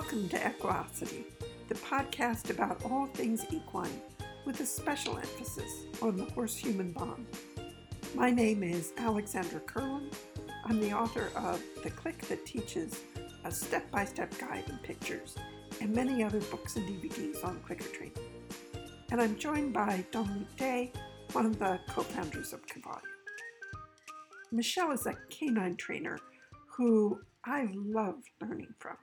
Welcome to Equosity, the podcast about all things equine, with a special emphasis on the horse human bond. My name is Alexandra Kurland. I'm the author of The Click That Teaches, a step by step guide in pictures, and many other books and DVDs on clicker training. And I'm joined by Dominique Day, one of the co founders of Cavalia. Michelle is a canine trainer who I love learning from.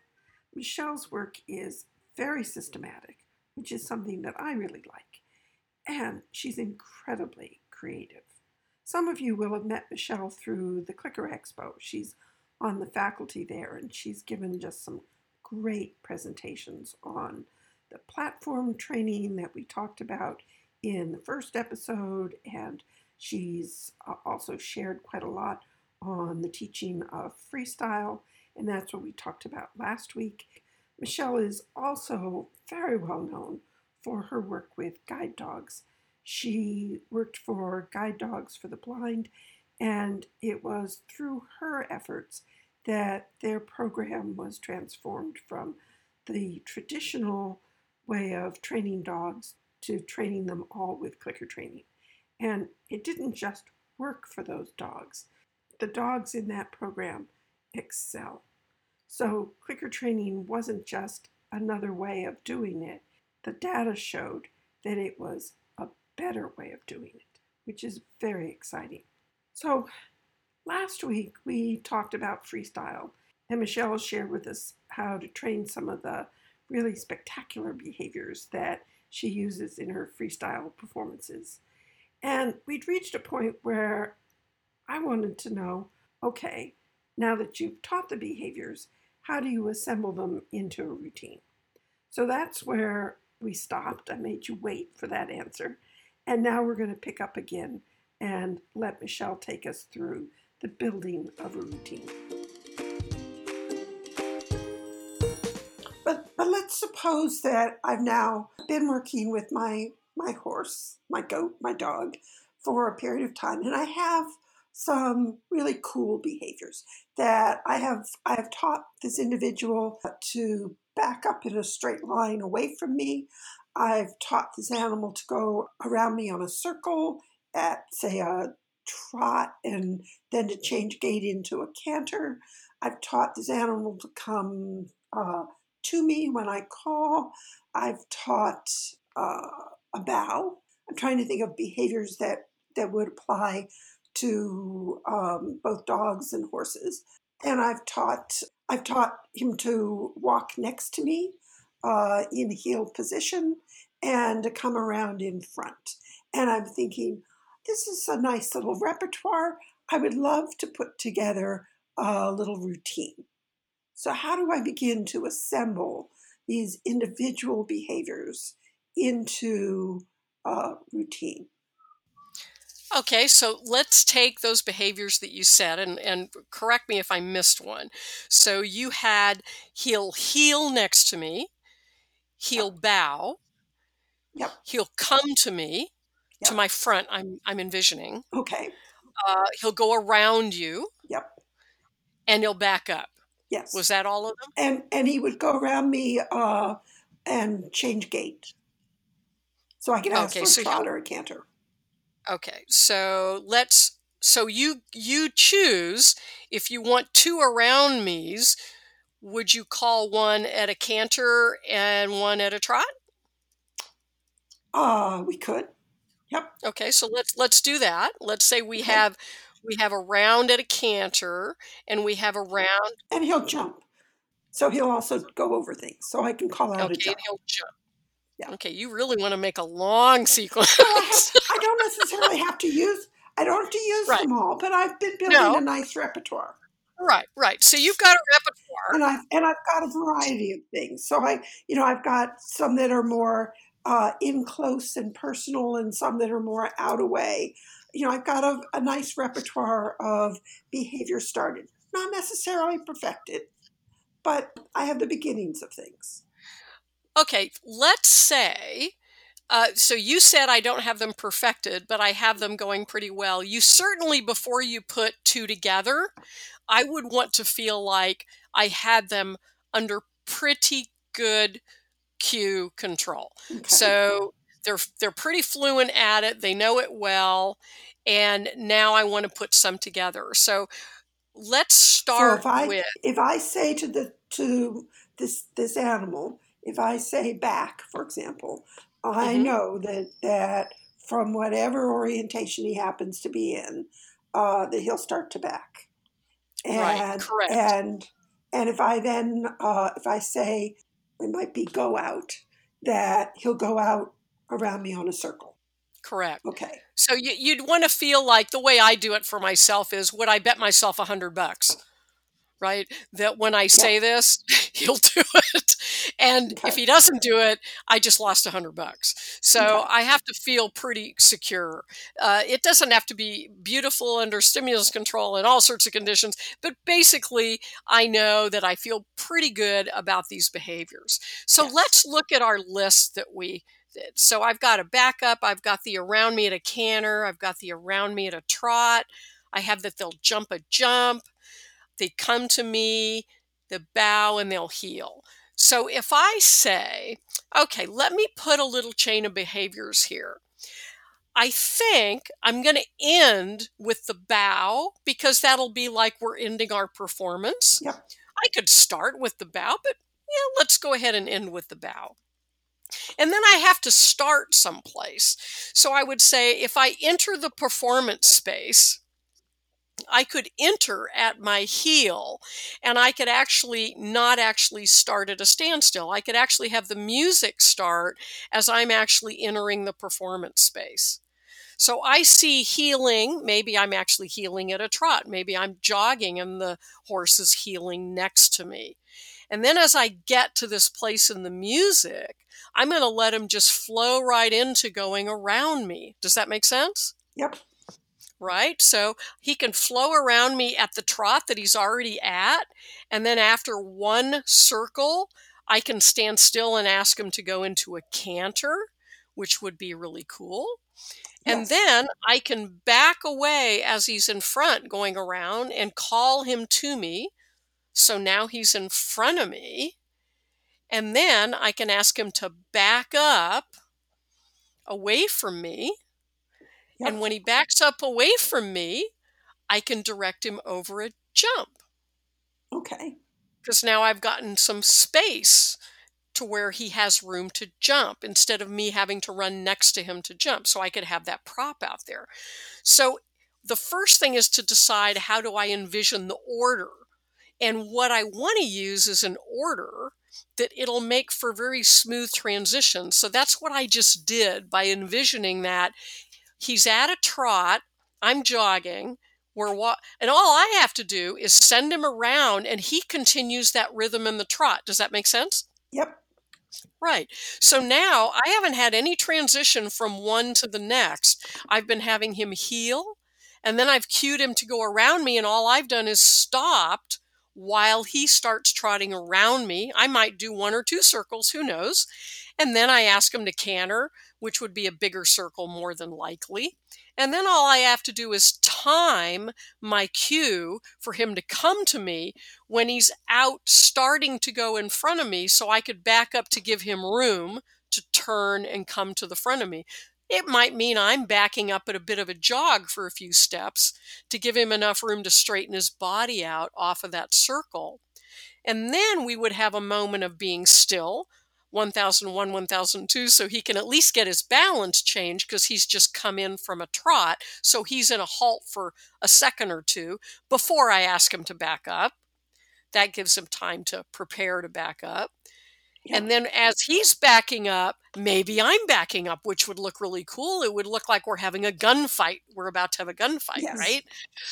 Michelle's work is very systematic, which is something that I really like, and she's incredibly creative. Some of you will have met Michelle through the Clicker Expo. She's on the faculty there, and she's given just some great presentations on the platform training that we talked about in the first episode, and she's uh, also shared quite a lot on the teaching of freestyle and that's what we talked about last week. Michelle is also very well known for her work with guide dogs. She worked for Guide Dogs for the Blind, and it was through her efforts that their program was transformed from the traditional way of training dogs to training them all with clicker training. And it didn't just work for those dogs. The dogs in that program excel. So, clicker training wasn't just another way of doing it. The data showed that it was a better way of doing it, which is very exciting. So, last week we talked about freestyle, and Michelle shared with us how to train some of the really spectacular behaviors that she uses in her freestyle performances. And we'd reached a point where I wanted to know okay, now that you've taught the behaviors, how do you assemble them into a routine? So that's where we stopped. I made you wait for that answer. And now we're going to pick up again and let Michelle take us through the building of a routine. But, but let's suppose that I've now been working with my, my horse, my goat, my dog for a period of time, and I have some really cool behaviors that I have I have taught this individual to back up in a straight line away from me. I've taught this animal to go around me on a circle at say a trot and then to change gait into a canter. I've taught this animal to come uh, to me when I call. I've taught uh, a bow. I'm trying to think of behaviors that that would apply to um, both dogs and horses. And I've taught I've taught him to walk next to me uh, in heel position and to come around in front. And I'm thinking, this is a nice little repertoire. I would love to put together a little routine. So, how do I begin to assemble these individual behaviors into a routine? Okay, so let's take those behaviors that you said and, and correct me if I missed one. So you had he'll heel next to me, he'll bow, Yep. he'll come to me, to Yep. my front, I'm, I'm envisioning. Okay. Uh, he'll go around you Yep. and he'll back up. Yes. Was that all of them? and and he would go around me uh, and change gait, so I could ask Okay, for a trot or a canter. Okay, so let's. So you you choose if you want two around me's. Would you call one at a canter and one at a trot? Uh, we could. Yep. Okay, so let's let's do that. Let's say we Okay. have we have a round at a canter and we have a round. And he'll jump, so he'll also go over things. So I can call out a Okay, jump. and he'll jump. Yeah. Okay, you really want to make a long sequence. Don't necessarily have to use. I don't have to use Right. them all, but I've been building No. a nice repertoire, right, right. So you've got a repertoire. and I've and I've got a variety of things. So I, you know, I've got some that are more uh, in close and personal, and some that are more out of way. You know, I've got a, a nice repertoire of behavior started, not necessarily perfected, but I have the beginnings of things. Okay, let's say. Uh, so you said I don't have them perfected, but I have them going pretty well. You certainly, before you put two together, I would want to feel like I had them under pretty good cue control. Okay. So they're they're pretty fluent at it. They know it well, and now I want to put some together. So let's start so if I with if I say to the to this this animal, if I say back, for example, I Mhm. know that that from whatever orientation he happens to be in, uh, that he'll start to back. right, And correct, and and if I then uh, if I say it might be go out, that he'll go out around me on a circle. correct. Okay. So you, you'd want to feel like the way I do it for myself is would I bet myself a hundred bucks, right? That when I Yeah. say this, he'll do it. And if he doesn't do it, I just lost a hundred bucks. So Okay. I have to feel pretty secure. Uh, it doesn't have to be beautiful under stimulus control and all sorts of conditions, but basically, I know that I feel pretty good about these behaviors. So Yes. let's look at our list that we did. So I've got a backup, I've got the around me at a canter, I've got the around me at a trot, I have that they'll jump a jump, they come to me, they bow, and they'll heel. So if I say, okay, let me put a little chain of behaviors here. I think I'm going to end with the bow because that'll be like we're ending our performance. Yep. I could start with the bow, but yeah, let's go ahead and end with the bow. And then I have to start someplace. So I would say if I enter the performance space, I could enter at my heel and I could actually not actually start at a standstill. I could actually have the music start as I'm actually entering the performance space. So I see heeling. Maybe I'm actually heeling at a trot. Maybe I'm jogging and the horse is heeling next to me. And then as I get to this place in the music, I'm going to let him just flow right into going around me. Does that make sense? Yep. Right? So he can flow around me at the trot that he's already at. And then after one circle, I can stand still and ask him to go into a canter, which would be really cool. And Yes. then I can back away as he's in front going around and call him to me. So now he's in front of me. And then I can ask him to back up away from me. And when he backs up away from me, I can direct him over a jump Okay. because now I've gotten some space to where he has room to jump instead of me having to run next to him to jump. So I could have that prop out there. So the first thing is to decide how do I envision the order? And what I want to use is an order that it'll make for very smooth transitions. So that's what I just did by envisioning that he's at a trot, I'm jogging, we're wa- and all I have to do is send him around and he continues that rhythm in the trot. Does that make sense? Yep. Right. So now I haven't had any transition from one to the next. I've been having him heel, and then I've cued him to go around me, and all I've done is stopped while he starts trotting around me. I might do one or two circles, who knows? And then I ask him to canter, which would be a bigger circle more than likely. And then all I have to do is time my cue for him to come to me when he's out starting to go in front of me so I could back up to give him room to turn and come to the front of me. It might mean I'm backing up at a bit of a jog for a few steps to give him enough room to straighten his body out off of that circle. And then we would have a moment of being still, 1001, 1002, so he can at least get his balance changed because he's just come in from a trot. So he's in a halt for a second or two before I ask him to back up. That gives him time to prepare to back up. Yep. And then as he's backing up, maybe I'm backing up, which would look really cool. It would look like we're having a gunfight. We're about to have a gunfight, Yes. right?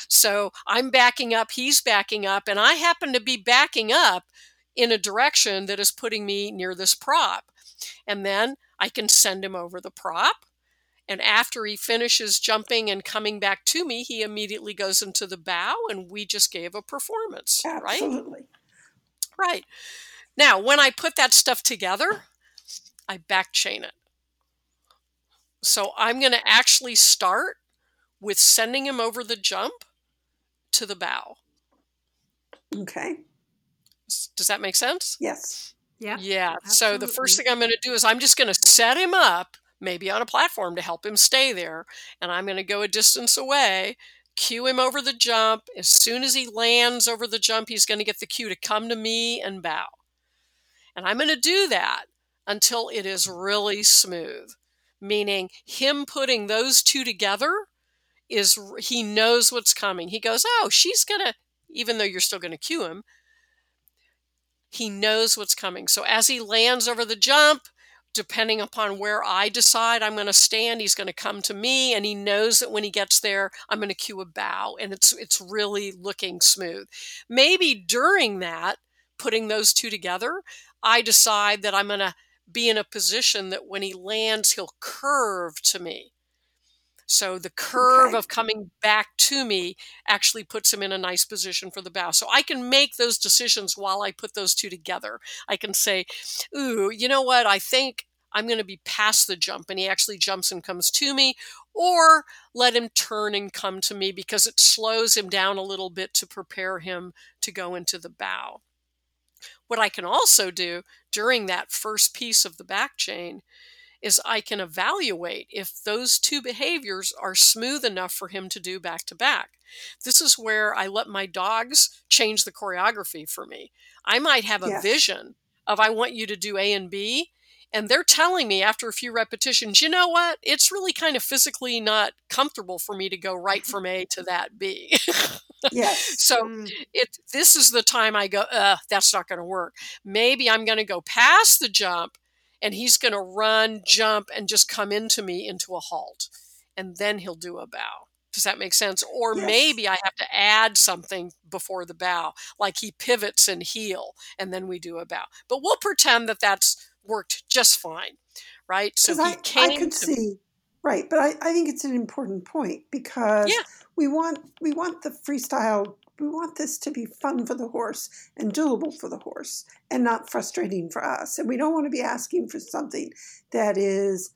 So I'm backing up, he's backing up, and I happen to be backing up in a direction that is putting me near this prop. And then I can send him over the prop. And after he finishes jumping and coming back to me, he immediately goes into the bow, and we just gave a performance, right? Absolutely. Right. Now, when I put that stuff together, I back chain it. So I'm going to actually start with sending him over the jump to the bow. Okay. Does that make sense? Yes. Yeah. Yeah. So the first thing I'm going to do is I'm just going to set him up, maybe on a platform to help him stay there. And I'm going to go a distance away, cue him over the jump. As soon as he lands over the jump, he's going to get the cue to come to me and bow. And I'm going to do that until it is really smooth, meaning him putting those two together is he knows what's coming. He goes, "Oh, she's going to even though you're still going to cue him, he knows what's coming. So as he lands over the jump, depending upon where I decide I'm going to stand, he's going to come to me and he knows that when he gets there, I'm going to cue a bow and it's it's really looking smooth. Maybe during that, putting those two together, I decide that I'm going to be in a position that when he lands, he'll curve to me. So the curve Okay. of coming back to me actually puts him in a nice position for the bow. So I can make those decisions while I put those two together. I can say, ooh, you know what? I think I'm going to be past the jump and he actually jumps and comes to me, or let him turn and come to me because it slows him down a little bit to prepare him to go into the bow. What I can also do during that first piece of the back chain is I can evaluate if those two behaviors are smooth enough for him to do back to back. This is where I let my dogs change the choreography for me. I might have a Yes. vision of I want you to do A and B, and they're telling me after a few repetitions, you know what? It's really kind of physically not comfortable for me to go right from A to that B. Yes. so Mm. it this is the time I go, uh, that's not going to work. Maybe I'm going to go past the jump and he's going to run, jump, and just come into me into a halt. And then he'll do a bow. Does that make sense? Or Yes. maybe I have to add something before the bow, like he pivots and heel, and then we do a bow. But we'll pretend that that's worked just fine, right? So he I, I could to see right, but I, I think it's an important point because Yeah. we want we want the freestyle we want this to be fun for the horse and doable for the horse and not frustrating for us. And we don't want to be asking for something that is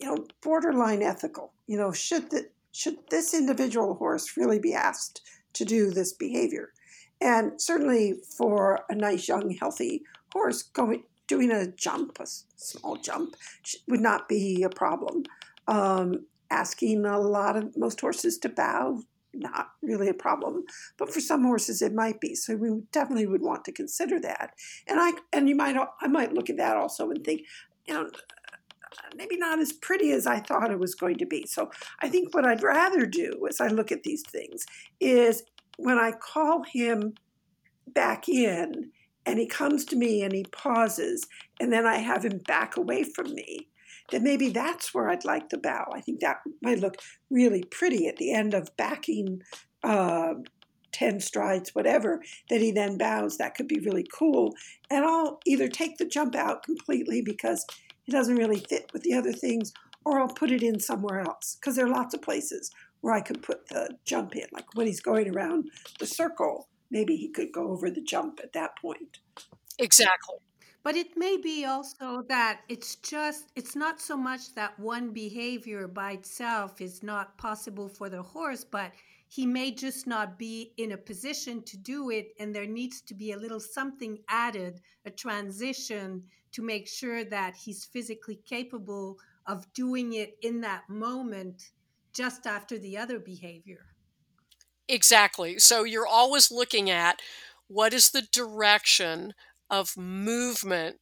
you know borderline ethical. You know, should the, should this individual horse really be asked to do this behavior? And certainly for a nice young healthy horse going doing a jump, a small jump, would not be a problem. Um, asking a lot of most horses to bow, not really a problem, but for some horses it might be. So we definitely would want to consider that. And I and you might I might look at that also and think, you know, maybe not as pretty as I thought it was going to be. So I think what I'd rather do as I look at these things is when I call him back in and he comes to me and he pauses and then I have him back away from me, then maybe that's where I'd like the bow. I think that might look really pretty at the end of backing uh, 10 strides, whatever, that he then bows. That could be really cool. And I'll either take the jump out completely because it doesn't really fit with the other things, or I'll put it in somewhere else because there are lots of places where I could put the jump in. Like when he's going around the circle, maybe he could go over the jump at that point. Exactly. But it may be also that it's just, it's not so much that one behavior by itself is not possible for the horse, but he may just not be in a position to do it. And there needs to be a little something added, a transition to make sure that he's physically capable of doing it in that moment just after the other behavior. Exactly. So you're always looking at what is the direction of movement?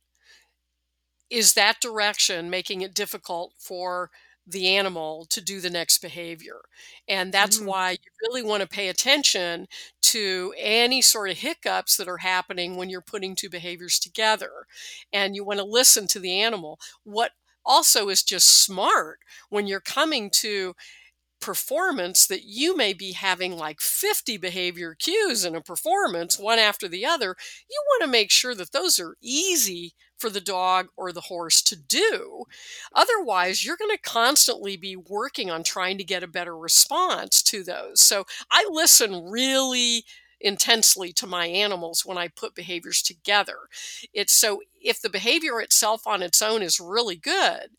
Is that direction making it difficult for the animal to do the next behavior? And that's Mhm. why you really want to pay attention to any sort of hiccups that are happening when you're putting two behaviors together. And you want to listen to the animal. What also is just smart when you're coming to performance that you may be having like 50 behavior cues in a performance, one after the other, you want to make sure that those are easy for the dog or the horse to do. Otherwise, you're going to constantly be working on trying to get a better response to those. So I listen really intensely to my animals when I put behaviors together. It's so if the behavior itself on its own is really good,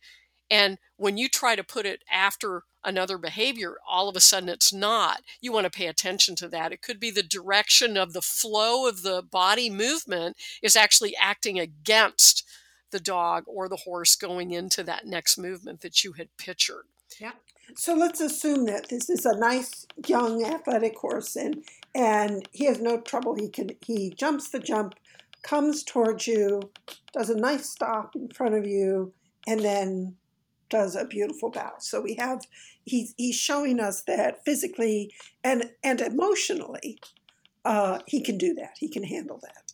And when you try to put it after another behavior, all of a sudden it's not. You want to pay attention to that. It could be the direction of the flow of the body movement is actually acting against the dog or the horse going into that next movement that you had pictured. Yeah. So let's assume that this is a nice young athletic horse and and he has no trouble. He can he jumps the jump, comes towards you, does a nice stop in front of you, and then does a beautiful bow. So we have he's he's showing us that physically and and emotionally uh, he can do that. He can handle that.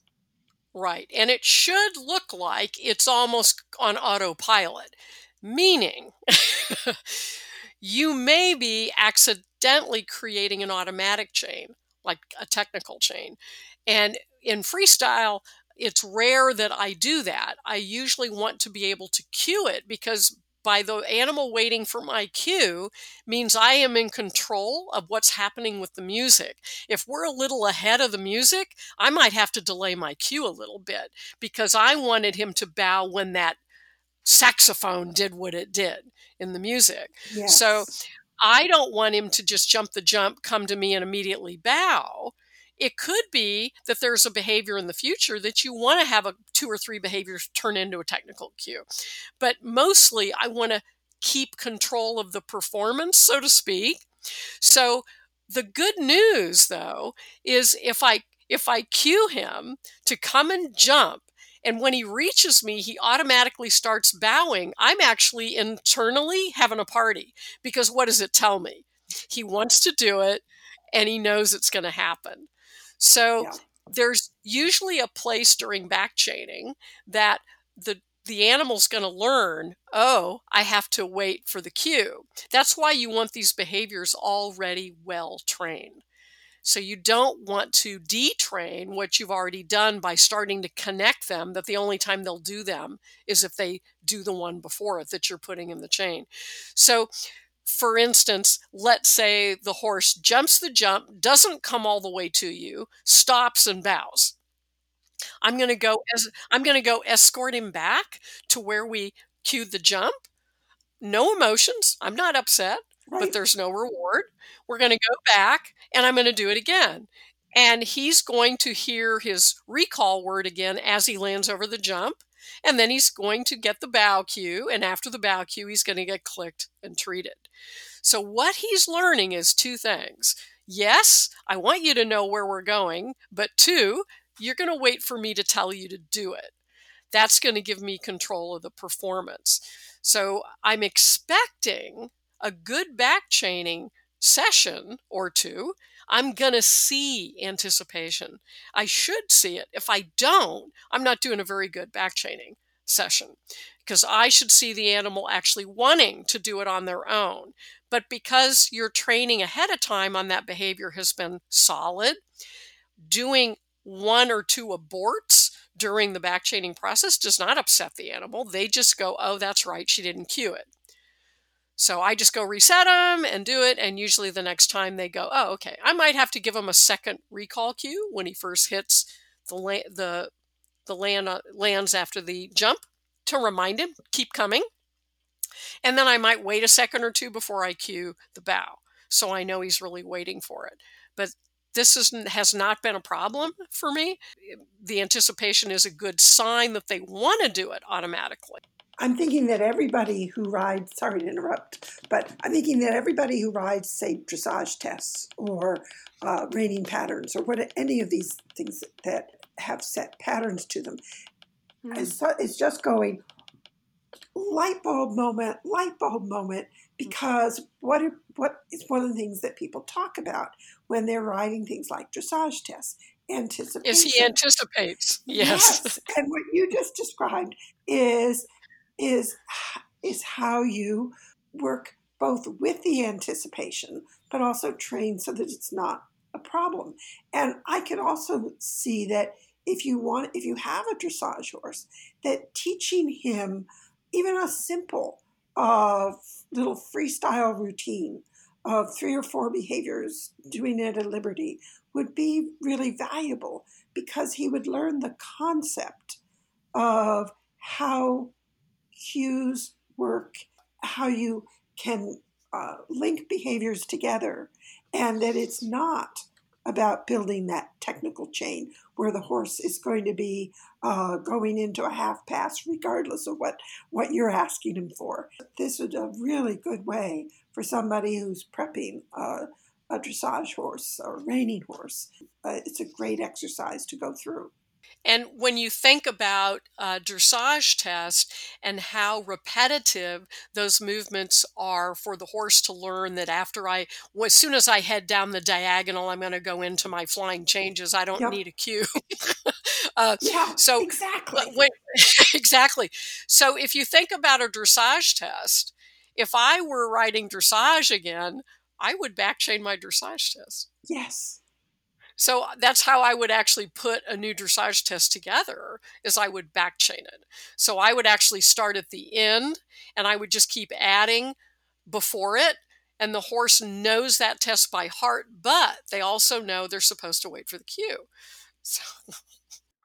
Right. And it should look like it's almost on autopilot, meaning you may be accidentally creating an automatic chain, like a technical chain. And in freestyle, it's rare that I do that. I usually want to be able to cue it because by the animal waiting for my cue means I am in control of what's happening with the music. If we're a little ahead of the music, I might have to delay my cue a little bit because I wanted him to bow when that saxophone did what it did in the music. Yes. So I don't want him to just jump the jump, come to me, and immediately bow. It could be that there's a behavior in the future that you want to have a two or three behaviors turn into a technical cue. But mostly I want to keep control of the performance, so to speak. So the good news though is if I if I cue him to come and jump and when he reaches me, he automatically starts bowing. I'm actually internally having a party because what does it tell me? He wants to do it and he knows it's going to happen. So Yeah. there's usually a place during back chaining that the the animal's going to learn, oh, I have to wait for the cue. That's why you want these behaviors already well trained. So you don't want to detrain what you've already done by starting to connect them that the only time they'll do them is if they do the one before it that you're putting in the chain. So for instance, let's say the horse jumps the jump, doesn't come all the way to you, stops and bows. I'm going to go as I'm going to go escort him back to where we cued the jump. No emotions. I'm not upset, but there's no reward. We're going to go back and I'm going to do it again. And he's going to hear his recall word again as he lands over the jump. And then he's going to get the bow cue. And after the bow cue, he's going to get clicked and treated. So, what he's learning is two things. Yes, I want you to know where we're going, but two, you're going to wait for me to tell you to do it. That's going to give me control of the performance. So, I'm expecting a good back chaining session or two. I'm going to see anticipation. I should see it. If I don't, I'm not doing a very good back chaining session because I should see the animal actually wanting to do it on their own. But because your training ahead of time on that behavior has been solid, doing one or two aborts during the back chaining process does not upset the animal. They just go, oh, that's right, she didn't cue it. So I just go reset them and do it. And usually the next time they go, oh, okay, I might have to give him a second recall cue when he first hits the la- the the land uh, lands after the jump to remind him keep coming. And then I might wait a second or two before I cue the bow, so I know he's really waiting for it. But this is, has not been a problem for me. The anticipation is a good sign that they want to do it automatically. I'm thinking that everybody who rides, sorry to interrupt, but I'm thinking that everybody who rides, say, dressage tests or uh, reining patterns or what any of these things that have set patterns to them Mm. is, is just going light bulb moment, light bulb moment, because what what is one of the things that people talk about when they're riding things like dressage tests? Anticipation. Is he anticipates? Yes. And what you just described is is is how you work both with the anticipation but also train so that it's not a problem. And I can also see that if you want if you have a dressage horse that teaching him even a simple uh, little freestyle routine of three or four behaviors doing it at liberty would be really valuable because he would learn the concept of how cues work how you can uh, link behaviors together and that it's not about building that technical chain where the horse is going to be uh, going into a half pass regardless of what, what you're asking him for. This is a really good way for somebody who's prepping a dressage horse or a reining horse. Uh, it's a great exercise to go through. And when you think about a dressage test and how repetitive those movements are for the horse to learn that after I, as soon as I head down the diagonal, I'm going to go into my flying changes. I don't yep. need a cue. uh, yeah, so exactly. When, exactly. So if you think about a dressage test, if I were riding dressage again, I would backchain my dressage test. Yes. So uh, that's how I would actually put a new dressage test together is I would backchain it. So I would actually start at the end and I would just keep adding before it and the horse knows that test by heart, but they also know they're supposed to wait for the cue. So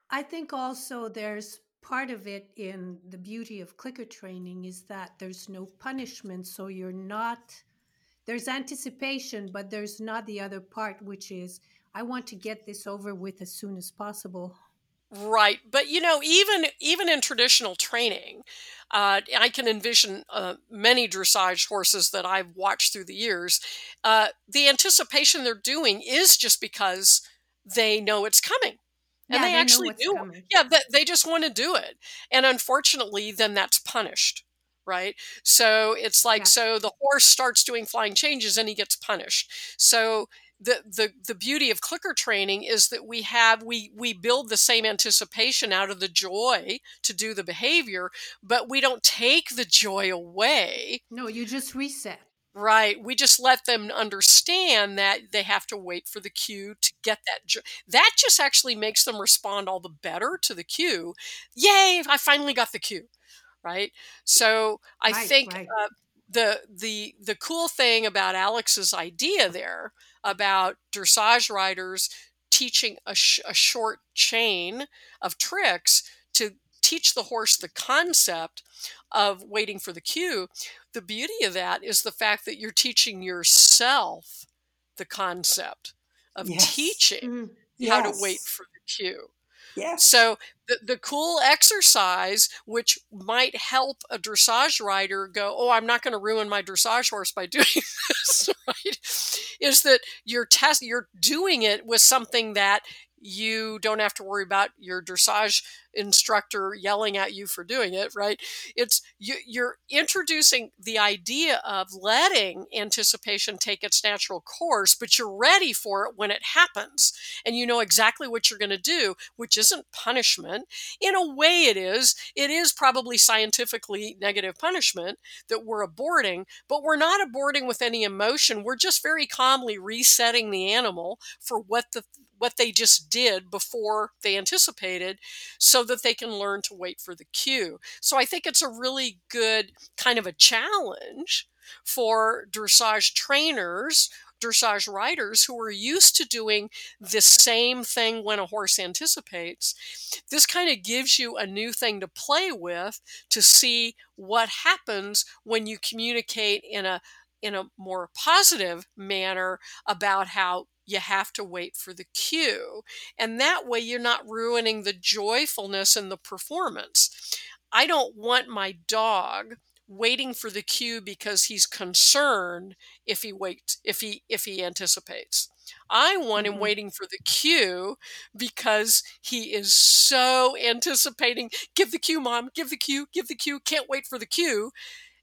I think also there's part of it in the beauty of clicker training is that there's no punishment so you're not there's anticipation but there's not the other part which is I want to get this over with as soon as possible. Right, but you know, even even in traditional training, uh, I can envision uh, many dressage horses that I've watched through the years. Uh, the anticipation they're doing is just because they know it's coming, and yeah, they, they, actually do. Coming. Yeah, they, they just want to do it, and unfortunately, then that's punished right? So it's like yeah. so the horse starts doing flying changes and he gets punished. So the, the the beauty of clicker training is that we have we we build the same anticipation out of the joy to do the behavior but we don't take the joy away. No you just reset. Right. We just let them understand that they have to wait for the cue to get that joy that just actually makes them respond all the better to the cue. Yay i finally got the cue right? So i right, think right. Uh, the the the cool thing about alex's idea there about dressage riders teaching a, sh- a short chain of tricks to teach the horse the concept of waiting for the cue. The beauty of that is the fact that you're teaching yourself the concept of yes. teaching mm-hmm. yes. how to wait for the cue. Yes. So the, the cool exercise, which might help a dressage rider go, oh, I'm not going to ruin my dressage horse by doing this, right? Is that you're test you're doing it with something that you don't have to worry about your dressage instructor yelling at you for doing it right? It's you, you're introducing the idea of letting anticipation take its natural course but you're ready for it when it happens. And you know exactly what you're going to do which isn't punishment. In a way it is it is probably scientifically negative punishment that we're aborting but we're not aborting with any emotion. We're just very calmly resetting the animal for what the what they just did before they anticipated so that they can learn to wait for the cue. So I think it's a really good kind of a challenge for dressage trainers dressage riders who are used to doing the same thing when a horse anticipates. This kind of gives you a new thing to play with to see what happens when you communicate in a in a more positive manner about how you have to wait for the cue. And that way, you're not ruining the joyfulness in the performance. I don't want my dog waiting for the cue because he's concerned if he waits if he if he anticipates i want him mm-hmm. waiting for the cue because he is so anticipating give the cue mom give the cue give the cue can't wait for the cue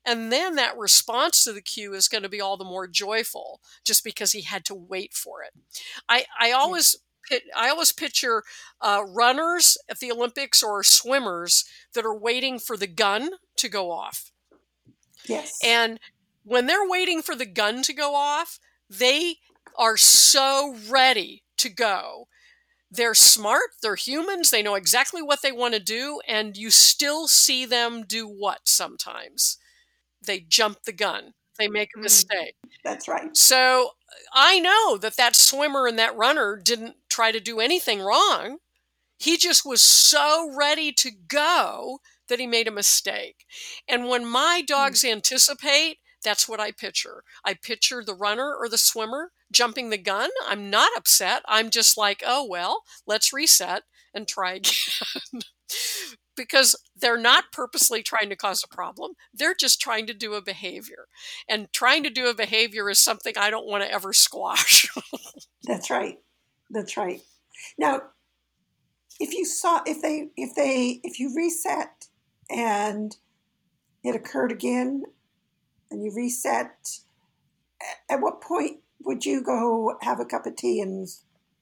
and then that response to the cue is going to be all the more joyful just because he had to wait for it. I, I always I always picture uh, runners at the Olympics or swimmers that are waiting for the gun to go off. Yes. And when they're waiting for the gun to go off, they are so ready to go. They're smart, they're humans, they know exactly what they want to do, and you still see them do what sometimes? They jump the gun. They make a mm. mistake. That's right. So I know that that swimmer and that runner didn't try to do anything wrong. He just was so ready to go that he made a mistake. And when my dogs mm. anticipate, that's what I picture. I picture the runner or the swimmer jumping the gun. I'm not upset. I'm just like, oh, well, let's reset and try again. Because they're not purposely trying to cause a problem. They're just trying to do a behavior. And trying to do a behavior is something I don't want to ever squash. That's right. That's right. Now, if you saw if they if they if you reset and it occurred again and you reset at what point would you go have a cup of tea and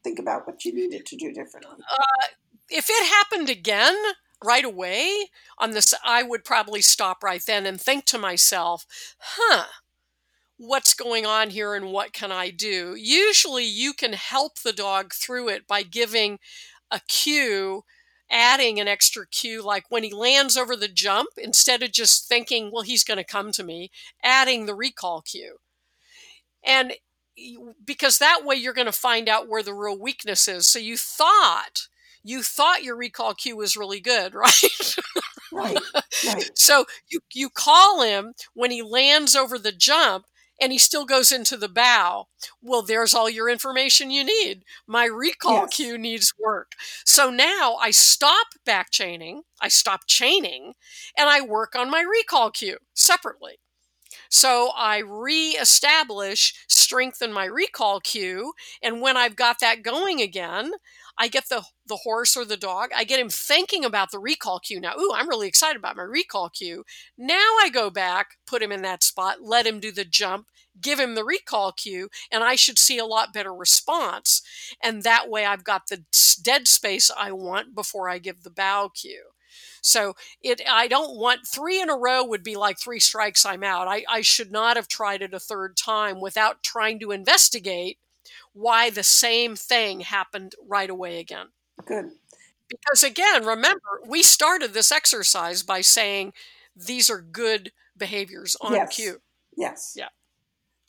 think about what you needed to do differently uh, if it happened again right away on this i would probably stop right then and think to myself huh what's going on here and what can i do? Usually you can help the dog through it by giving a cue adding an extra cue like when he lands over the jump instead of just thinking well he's going to come to me adding the recall cue. And because that way you're going to find out where the real weakness is. So you thought you thought your recall cue was really good right right, right. so you you call him when he lands over the jump and he still goes into the bow. Well, there's all your information you need. My recall yes. cue needs work. So now I stop back chaining, I stop chaining, and I work on my recall cue separately. So I reestablish, strengthen my recall cue, and when I've got that going again, I get the the horse or the dog. I get him thinking about the recall cue. Now, ooh, I'm really excited about my recall cue. Now I go back, put him in that spot, let him do the jump, give him the recall cue, and I should see a lot better response. And that way I've got the dead space I want before I give the bow cue. So it I don't want three in a row would be like three strikes, I'm out. I, I should not have tried it a third time without trying to investigate why the same thing happened right away again. Good. Because again, remember, we started this exercise by saying these are good behaviors on yes. cue. Yes. Yeah.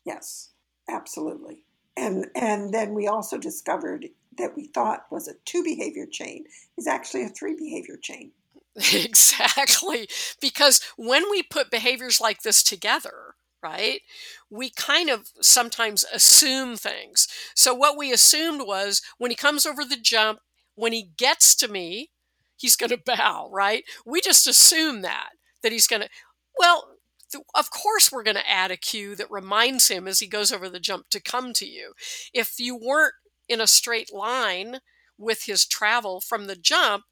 Yes. Absolutely. And and then we also discovered that we thought was a two behavior chain is actually a three behavior chain. Exactly. Because when we put behaviors like this together, right? We kind of sometimes assume things. So, what we assumed was when he comes over the jump, when he gets to me, he's going to bow, right? We just assume that, that he's going to, well, of course we're going to add a cue that reminds him as he goes over the jump to come to you. If you weren't in a straight line with his travel from the jump,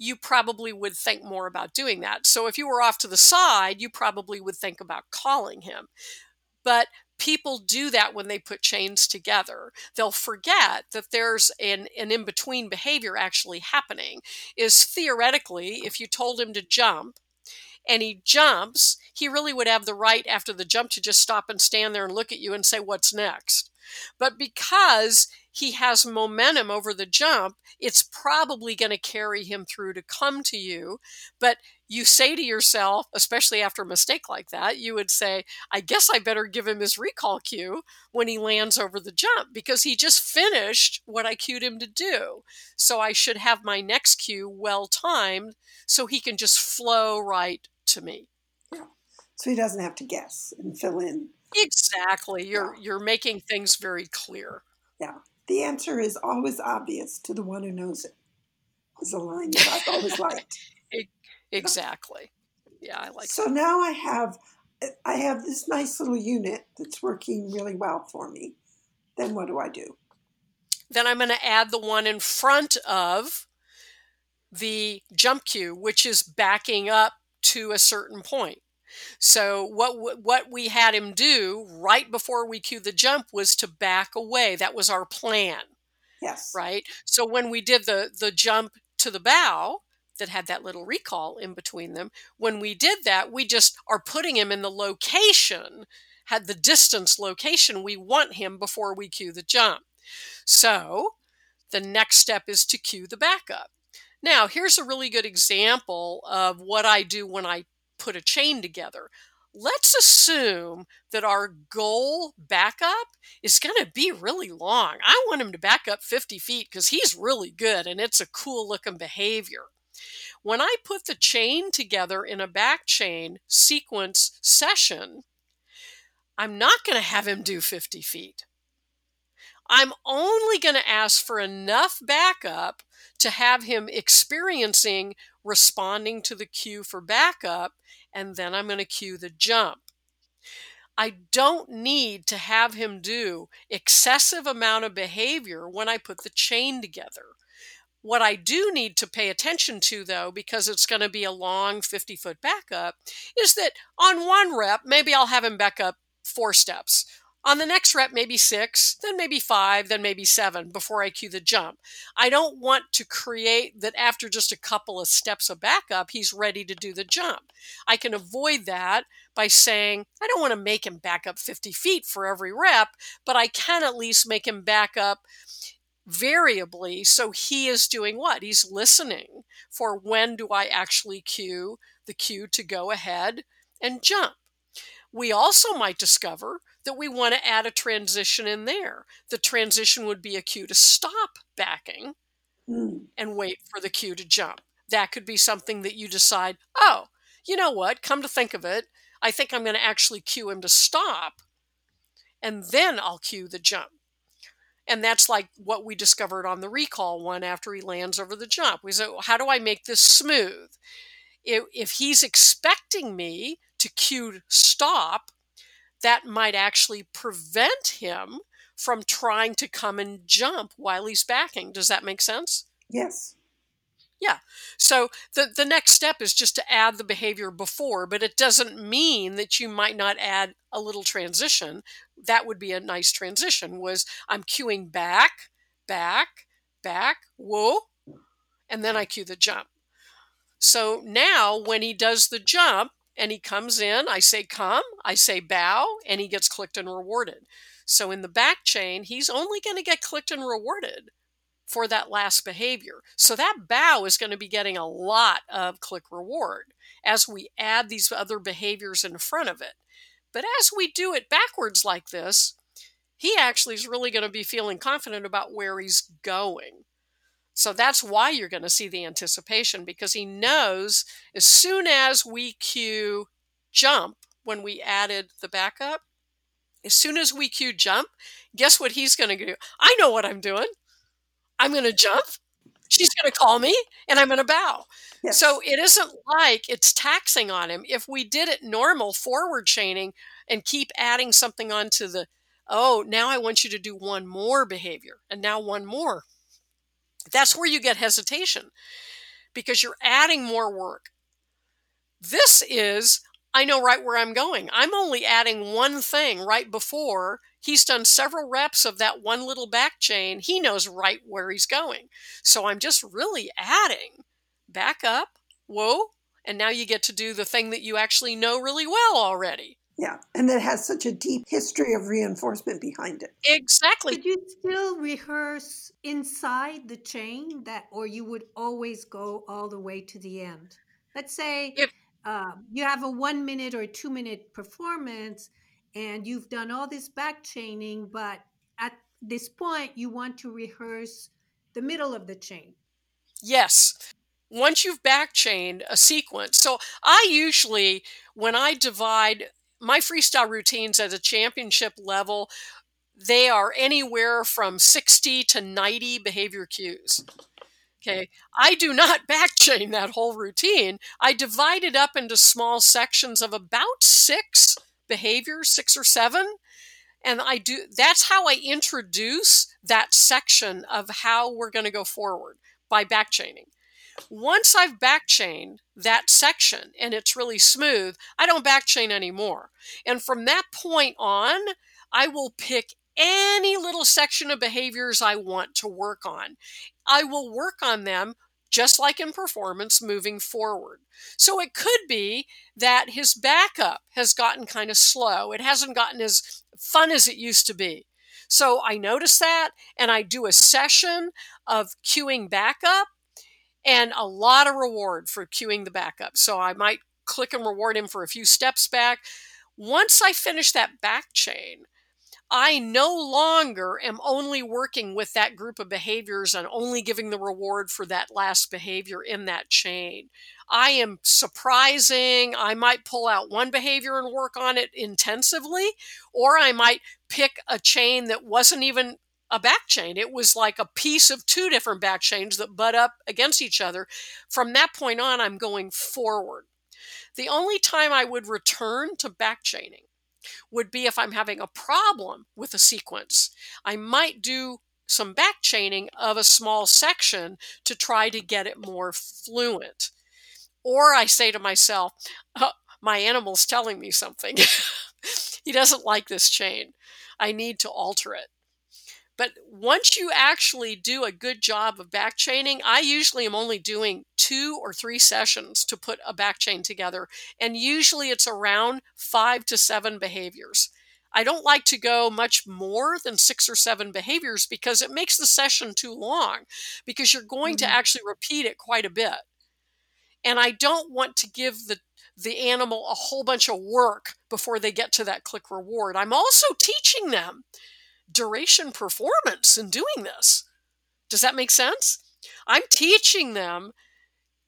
you probably would think more about doing that. So if you were off to the side, you probably would think about calling him. But people do that when they put chains together. They'll forget that there's an, an in between behavior actually happening. Is theoretically, if you told him to jump and he jumps, he really would have the right after the jump to just stop and stand there and look at you and say, What's next? But because he has momentum over the jump, it's probably going to carry him through to come to you. But you say to yourself, especially after a mistake like that, you would say, I guess I better give him his recall cue when he lands over the jump because he just finished what I cued him to do. So I should have my next cue well timed so he can just flow right to me. Yeah. So he doesn't have to guess and fill in. Exactly. You're yeah. you're making things very clear. Yeah. The answer is always obvious to the one who knows it. Is a line that I've always liked. exactly. Yeah, I like. So that. now I have, I have this nice little unit that's working really well for me. Then what do I do? Then I'm going to add the one in front of the jump cue, which is backing up to a certain point. So what what we had him do right before we cue the jump was to back away. That was our plan. Yes. Right. So when we did the the jump to the bow that had that little recall in between them, when we did that, we just are putting him in the location, had the distance location we want him before we cue the jump. So the next step is to cue the backup. Now, here's a really good example of what I do when I put a chain together. Let's assume that our goal backup is going to be really long. I want him to back up 50 feet because he's really good and it's a cool looking behavior. When I put the chain together in a back chain sequence session, I'm not going to have him do 50 feet. I'm only going to ask for enough backup to have him experiencing responding to the cue for backup, and then I'm going to cue the jump. I don't need to have him do excessive amount of behavior when I put the chain together. What I do need to pay attention to, though, because it's going to be a long 50 foot backup, is that on one rep, maybe I'll have him back up four steps. On the next rep, maybe six, then maybe five, then maybe seven before I cue the jump. I don't want to create that after just a couple of steps of backup, he's ready to do the jump. I can avoid that by saying, I don't want to make him back up 50 feet for every rep, but I can at least make him back up variably so he is doing what? He's listening for when do I actually cue the cue to go ahead and jump. We also might discover that we want to add a transition in there. The transition would be a cue to stop backing mm. and wait for the cue to jump. That could be something that you decide, oh, you know what, come to think of it, I think I'm going to actually cue him to stop and then I'll cue the jump. And that's like what we discovered on the recall one after he lands over the jump. We said, how do I make this smooth? If, if he's expecting me to cue stop, that might actually prevent him from trying to come and jump while he's backing. Does that make sense? Yes. Yeah. So the, the next step is just to add the behavior before, but it doesn't mean that you might not add a little transition. That would be a nice transition was I'm cueing back, back, back, whoa, and then I cue the jump. So now when he does the jump, and he comes in, I say come, I say bow, and he gets clicked and rewarded. So in the back chain, he's only going to get clicked and rewarded for that last behavior. So that bow is going to be getting a lot of click reward as we add these other behaviors in front of it. But as we do it backwards like this, he actually is really going to be feeling confident about where he's going. So that's why you're going to see the anticipation because he knows as soon as we cue jump when we added the backup, as soon as we cue jump, guess what he's going to do? I know what I'm doing. I'm going to jump. She's going to call me and I'm going to bow. Yes. So it isn't like it's taxing on him. If we did it normal forward chaining and keep adding something onto the, oh, now I want you to do one more behavior and now one more that's where you get hesitation because you're adding more work. This is, I know right where I'm going. I'm only adding one thing right before he's done several reps of that one little back chain. He knows right where he's going. So I'm just really adding back up, whoa, and now you get to do the thing that you actually know really well already. Yeah, and that has such a deep history of reinforcement behind it. Exactly. Could you still rehearse inside the chain that, or you would always go all the way to the end? Let's say if, uh, you have a one minute or two minute performance and you've done all this back chaining, but at this point you want to rehearse the middle of the chain. Yes once you've back chained a sequence. So I usually, when I divide my freestyle routines at a championship level, they are anywhere from 60 to 90 behavior cues. Okay. I do not backchain that whole routine. I divide it up into small sections of about six behaviors, six or seven. And I do, that's how I introduce that section of how we're going to go forward by backchaining. Once I've backchained that section and it's really smooth, I don't backchain anymore. And from that point on, I will pick any little section of behaviors I want to work on. I will work on them just like in performance moving forward. So it could be that his backup has gotten kind of slow. It hasn't gotten as fun as it used to be. So I notice that and I do a session of cueing backup and a lot of reward for cueing the backup. So I might click and reward him for a few steps back. Once I finish that back chain, I no longer am only working with that group of behaviors and only giving the reward for that last behavior in that chain. I am surprising. I might pull out one behavior and work on it intensively, or I might pick a chain that wasn't even a back chain. It was like a piece of two different back chains that butt up against each other. From that point on, I'm going forward. The only time I would return to back chaining would be if I'm having a problem with a sequence. I might do some back chaining of a small section to try to get it more fluent. Or I say to myself, oh, my animal's telling me something. he doesn't like this chain. I need to alter it. But once you actually do a good job of back chaining, I usually am only doing two or three sessions to put a back chain together. And usually it's around five to seven behaviors. I don't like to go much more than six or seven behaviors because it makes the session too long because you're going mm-hmm. to actually repeat it quite a bit. And I don't want to give the the animal a whole bunch of work before they get to that click reward. I'm also teaching them duration performance in doing this. Does that make sense? I'm teaching them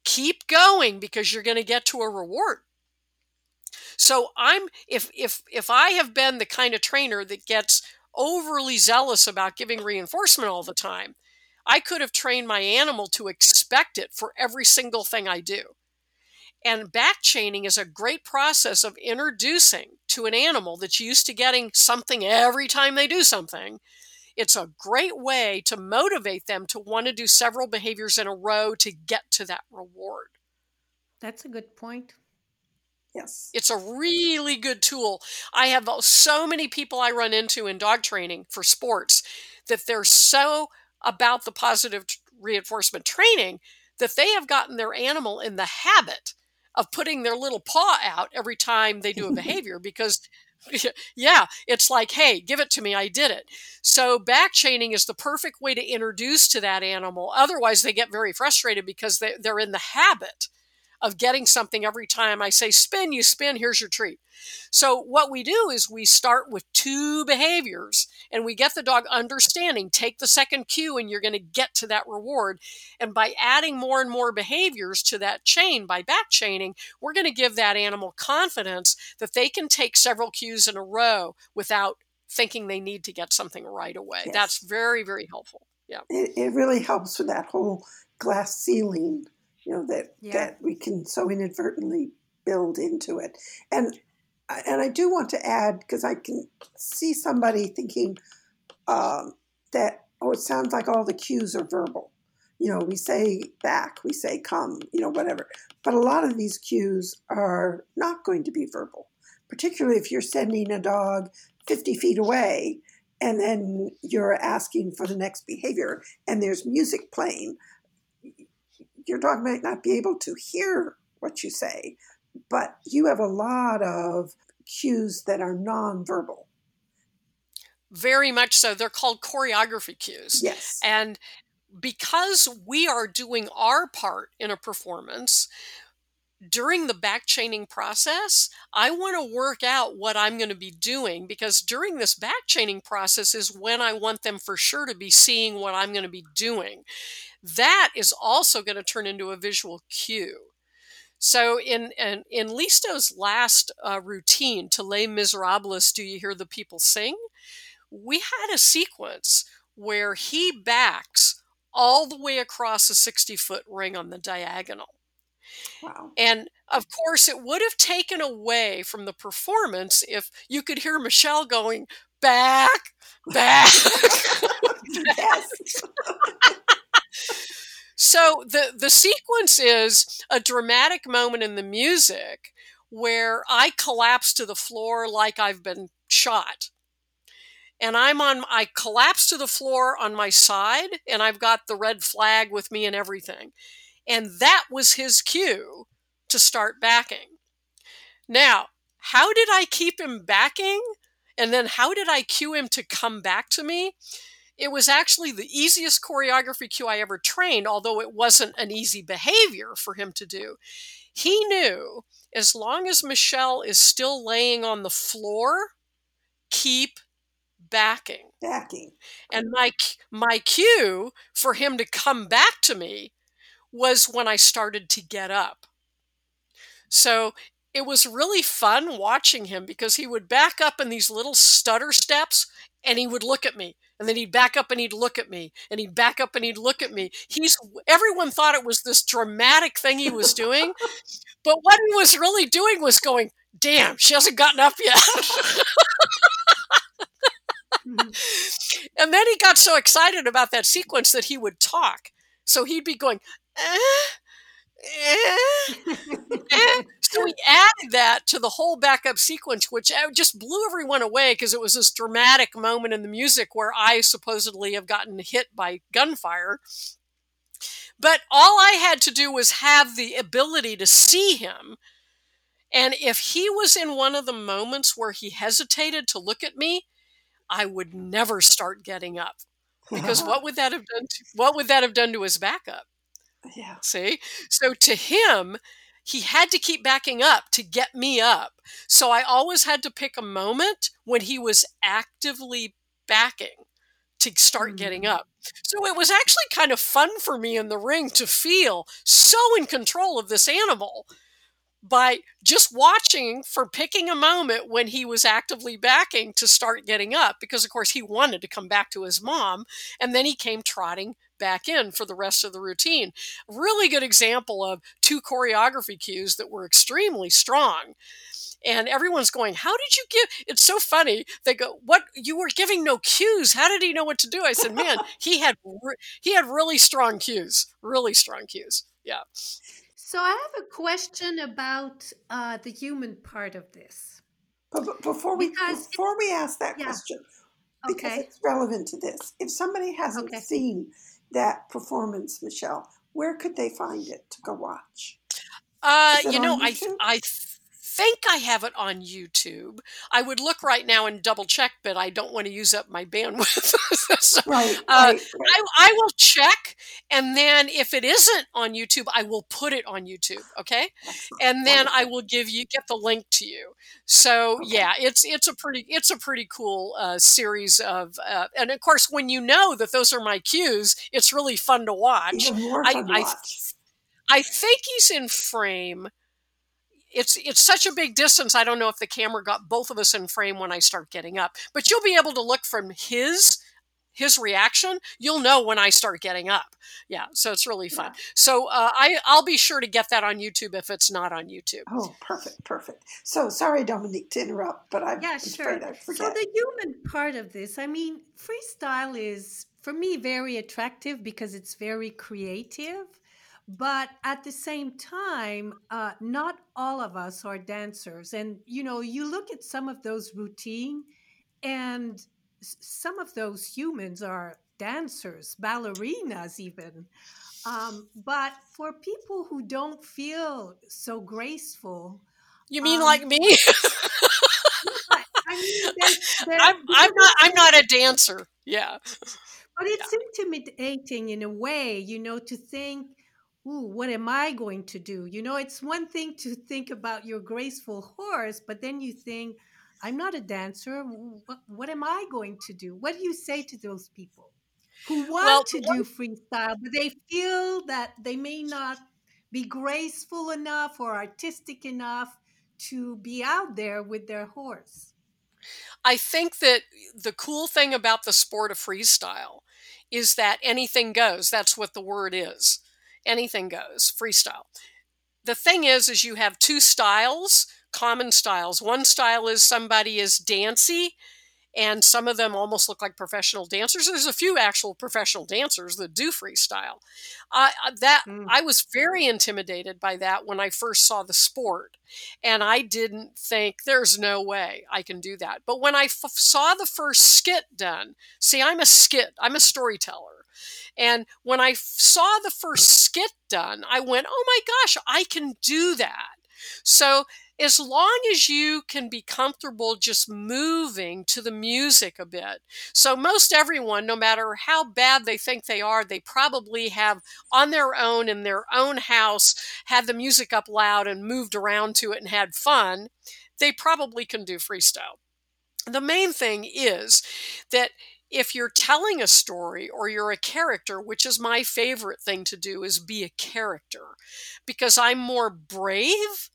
keep going because you're going to get to a reward. So I'm if if if I have been the kind of trainer that gets overly zealous about giving reinforcement all the time, I could have trained my animal to expect it for every single thing I do. And back chaining is a great process of introducing to an animal that's used to getting something every time they do something. It's a great way to motivate them to want to do several behaviors in a row to get to that reward. That's a good point. Yes. It's a really good tool. I have so many people I run into in dog training for sports that they're so about the positive reinforcement training that they have gotten their animal in the habit of putting their little paw out every time they do a behavior because yeah, it's like, hey, give it to me, I did it. So back chaining is the perfect way to introduce to that animal. Otherwise, they get very frustrated because they, they're in the habit of getting something every time I say spin, you spin, here's your treat. So what we do is we start with two behaviors and we get the dog understanding, take the second cue and you're going to get to that reward. And by adding more and more behaviors to that chain by back chaining, we're going to give that animal confidence that they can take several cues in a row without thinking they need to get something right away. Yes. That's very, very helpful. Yeah. It, it really helps with that whole glass ceiling you know that yeah. that we can so inadvertently build into it. And and i do want to add because i can see somebody thinking um, that oh it sounds like all the cues are verbal. You know we say back we say come you know whatever. But a lot of these cues are not going to be verbal particularly if you're sending a dog 50 feet away and then you're asking for the next behavior and there's music playing your dog might not be able to hear what you say, but you have a lot of cues that are nonverbal. Very much so. They're called choreography cues. Yes. And because we are doing our part in a performance, during the back chaining process, I want to work out what I'm going to be doing because during this back chaining process is when I want them for sure to be seeing what I'm going to be doing. That is also going to turn into a visual cue. So in in, in Listo's last uh, routine, to Les Miserables, do you hear the people sing? We had a sequence where he backs all the way across a 60 foot ring on the diagonal Wow. And of course, it would have taken away from the performance if you could hear Michelle going, back, back. so the, the sequence is a dramatic moment in the music where I collapse to the floor like I've been shot and I'm on I collapse to the floor on my side and I've got the red flag with me and everything. And that was his cue to start backing. Now, how did I keep him backing? And then how did I cue him to come back to me? It was actually the easiest choreography cue I ever trained, although it wasn't an easy behavior for him to do. He knew as long as Michelle is still laying on the floor, keep backing. Backing. And my my cue for him to come back to me was when I started to get up. So it was really fun watching him because he would back up in these little stutter steps and he would look at me and then he'd back up and he'd look at me and he'd back up and he'd look at me he's everyone thought it was this dramatic thing he was doing but what he was really doing was going damn she hasn't gotten up yet mm-hmm. and then he got so excited about that sequence that he would talk so he'd be going. Eh, eh, eh. so we added that to the whole backup sequence, which uh, just blew everyone away because it was this dramatic moment in the music where I supposedly have gotten hit by gunfire. But all I had to do was have the ability to see him. And if he was in one of the moments where he hesitated to look at me, I would never start getting up. Because what would that have done to, what would that have done to his backup? Yeah. See? So to him, he had to keep backing up to get me up. So I always had to pick a moment when he was actively backing to start getting mm. up. So it was actually kind of fun for me in the ring to feel so in control of this animal by just watching for picking a moment when he was actively backing to start getting up because of course he wanted to come back to his mom and then he came trotting back in for the rest of the routine. Really good example of two choreography cues that were extremely strong. And everyone's going, How did you give? It's so funny. They go, What? You were giving no cues. How did he know what to do? I said, Man, he had re- he had really strong cues, really strong cues. Yeah. So I have a question about uh, the human part of this. But before we because before we ask that yeah. question, because okay. it's relevant to this, if somebody hasn't okay. seen that performance, Michelle, where could they find it to go watch? Uh, you know, I I think I have it on YouTube. I would look right now and double check, but I don't want to use up my bandwidth. so, right, uh, right, right. I, I, will check, and then if it isn't on YouTube, I will put it on YouTube. Okay, and then I will give you get the link to you. So okay. yeah, it's it's a pretty it's a pretty cool uh, series of, uh, and of course, when you know that those are my cues, it's really fun to watch. More fun I, to watch. I, I think he's in frame it's it's such a big distance. I don't know if the camera got both of us in frame when I start getting up, but you'll be able to look from his his reaction. You'll know when I start getting up. Yeah, so it's really fun. Yeah. So uh, I I'll be sure to get that on YouTube if it's not on YouTube. Oh, perfect, perfect. So sorry, Dominique, to interrupt, but I'm yeah, sure. So the human part of this, I mean, freestyle is for me very attractive because it's very creative but at the same time uh, not all of us are dancers and you know you look at some of those routine and some of those humans are dancers ballerinas even um, but for people who don't feel so graceful you mean um, like me? I mean, they're, they're, I'm, I'm not i'm not a dancer. Yeah. But it's yeah. intimidating in a way you know to think ooh, what am I going to do? You know, it's one thing to think about your graceful horse, but then you think, I'm not a dancer. What, what am I going to do? What do you say to those people who want well, to do freestyle, but they feel that they may not be graceful enough or artistic enough to be out there with their horse? I think that the cool thing about the sport of freestyle is that anything goes. That's what the word is anything goes, freestyle. The thing is, is you have two styles, common styles. One style is somebody is dancy, and some of them almost look like professional dancers. There's a few actual professional dancers that do freestyle. Uh, that mm. I was very intimidated by that when I first saw the sport, and I didn't think there's no way I can do that. But when I f- saw the first skit done, see, I'm a skit, I'm a storyteller. And when I saw the first skit done, I went, oh my gosh, I can do that. So as long as you can be comfortable just moving to the music a bit. So, most everyone, no matter how bad they think they are, they probably have on their own in their own house had the music up loud and moved around to it and had fun. They probably can do freestyle. the main thing is that if you're telling a story or you're a character, which is my favorite thing to do, is be a character because I'm more brave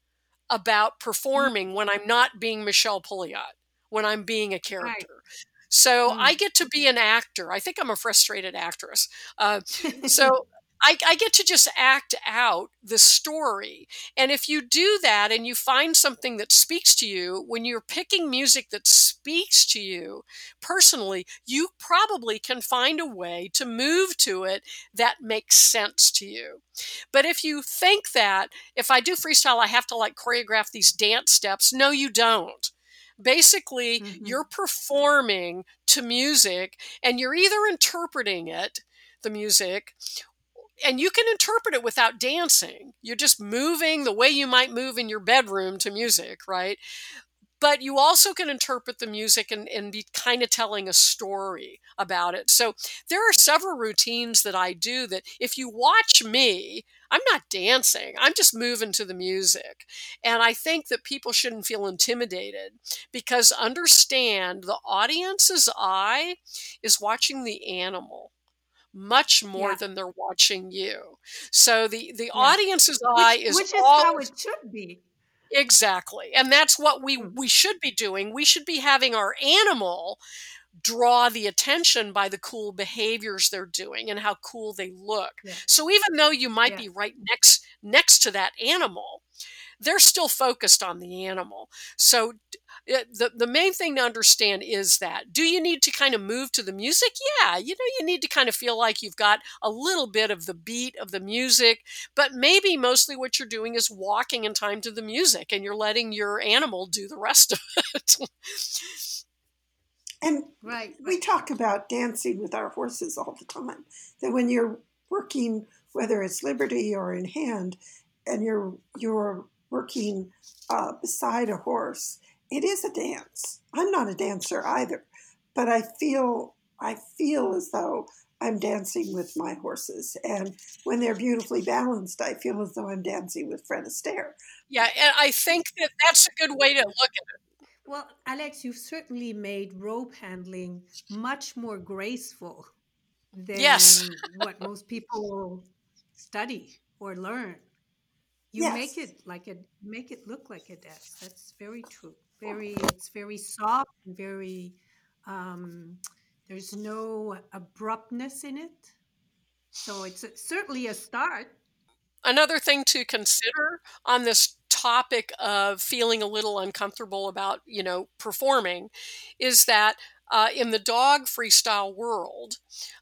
about Mm. performing when I'm not being Michelle Pouliot, when I'm being a Right. character. So I Mm. get to be an actor. I think I'm a frustrated actress. Uh, so I, I get to just act out the story. And if you do that and you find something that speaks to you, when you're picking music that speaks to you personally, you probably can find a way to move to it that makes sense to you. But if you think that if I do freestyle, I have to like choreograph these dance steps, no, you don't. Basically, Mhm. you're performing to music and you're either interpreting it, the music, and you can interpret it without dancing. You're just moving the way you might move in your bedroom to music, right? But you also can interpret the music and, and be kind of telling a story about it. So there are several routines that I do that if you watch me, I'm not dancing, I'm just moving to the music. And I think that people shouldn't feel intimidated because understand the audience's eye is watching the animal much more Yeah. than they're watching you. So the the Yeah. audience's eye Which is which is all how it should be. exactly. And that's what we Mm. we should be doing. We should be having our animal draw the attention by the cool behaviors they're doing and how cool they look. Yeah. So even though you might be right next next to that animal, they're still focused on the animal. So d- the the main thing to understand is that do you need to kind of move to the music? Yeah, you know you need to kind of feel like you've got a little bit of the beat of the music, but maybe mostly what you're doing is walking in time to the music and you're letting your animal do the rest of it. And Right. we talk about dancing with our horses all the time. That when you're working, whether it's Liberty or in hand, and you're you're working uh, beside a horse, it is a dance. I'm not a dancer either, but I feel I feel as though I'm dancing with my horses, and when they're beautifully balanced, I feel as though I'm dancing with Fred Astaire. yeah, and I think that that's a good way to look at it. Well, Alex, you've certainly made rope handling much more graceful Yes. than what most people study or learn. You Yes. make it like it make it look like a dance. That's very true. Very it's very soft and very um there's no abruptness in it. So it's a, certainly a start. Another thing to consider on this topic of feeling a little uncomfortable about, you know, performing is that uh, in the dog freestyle world,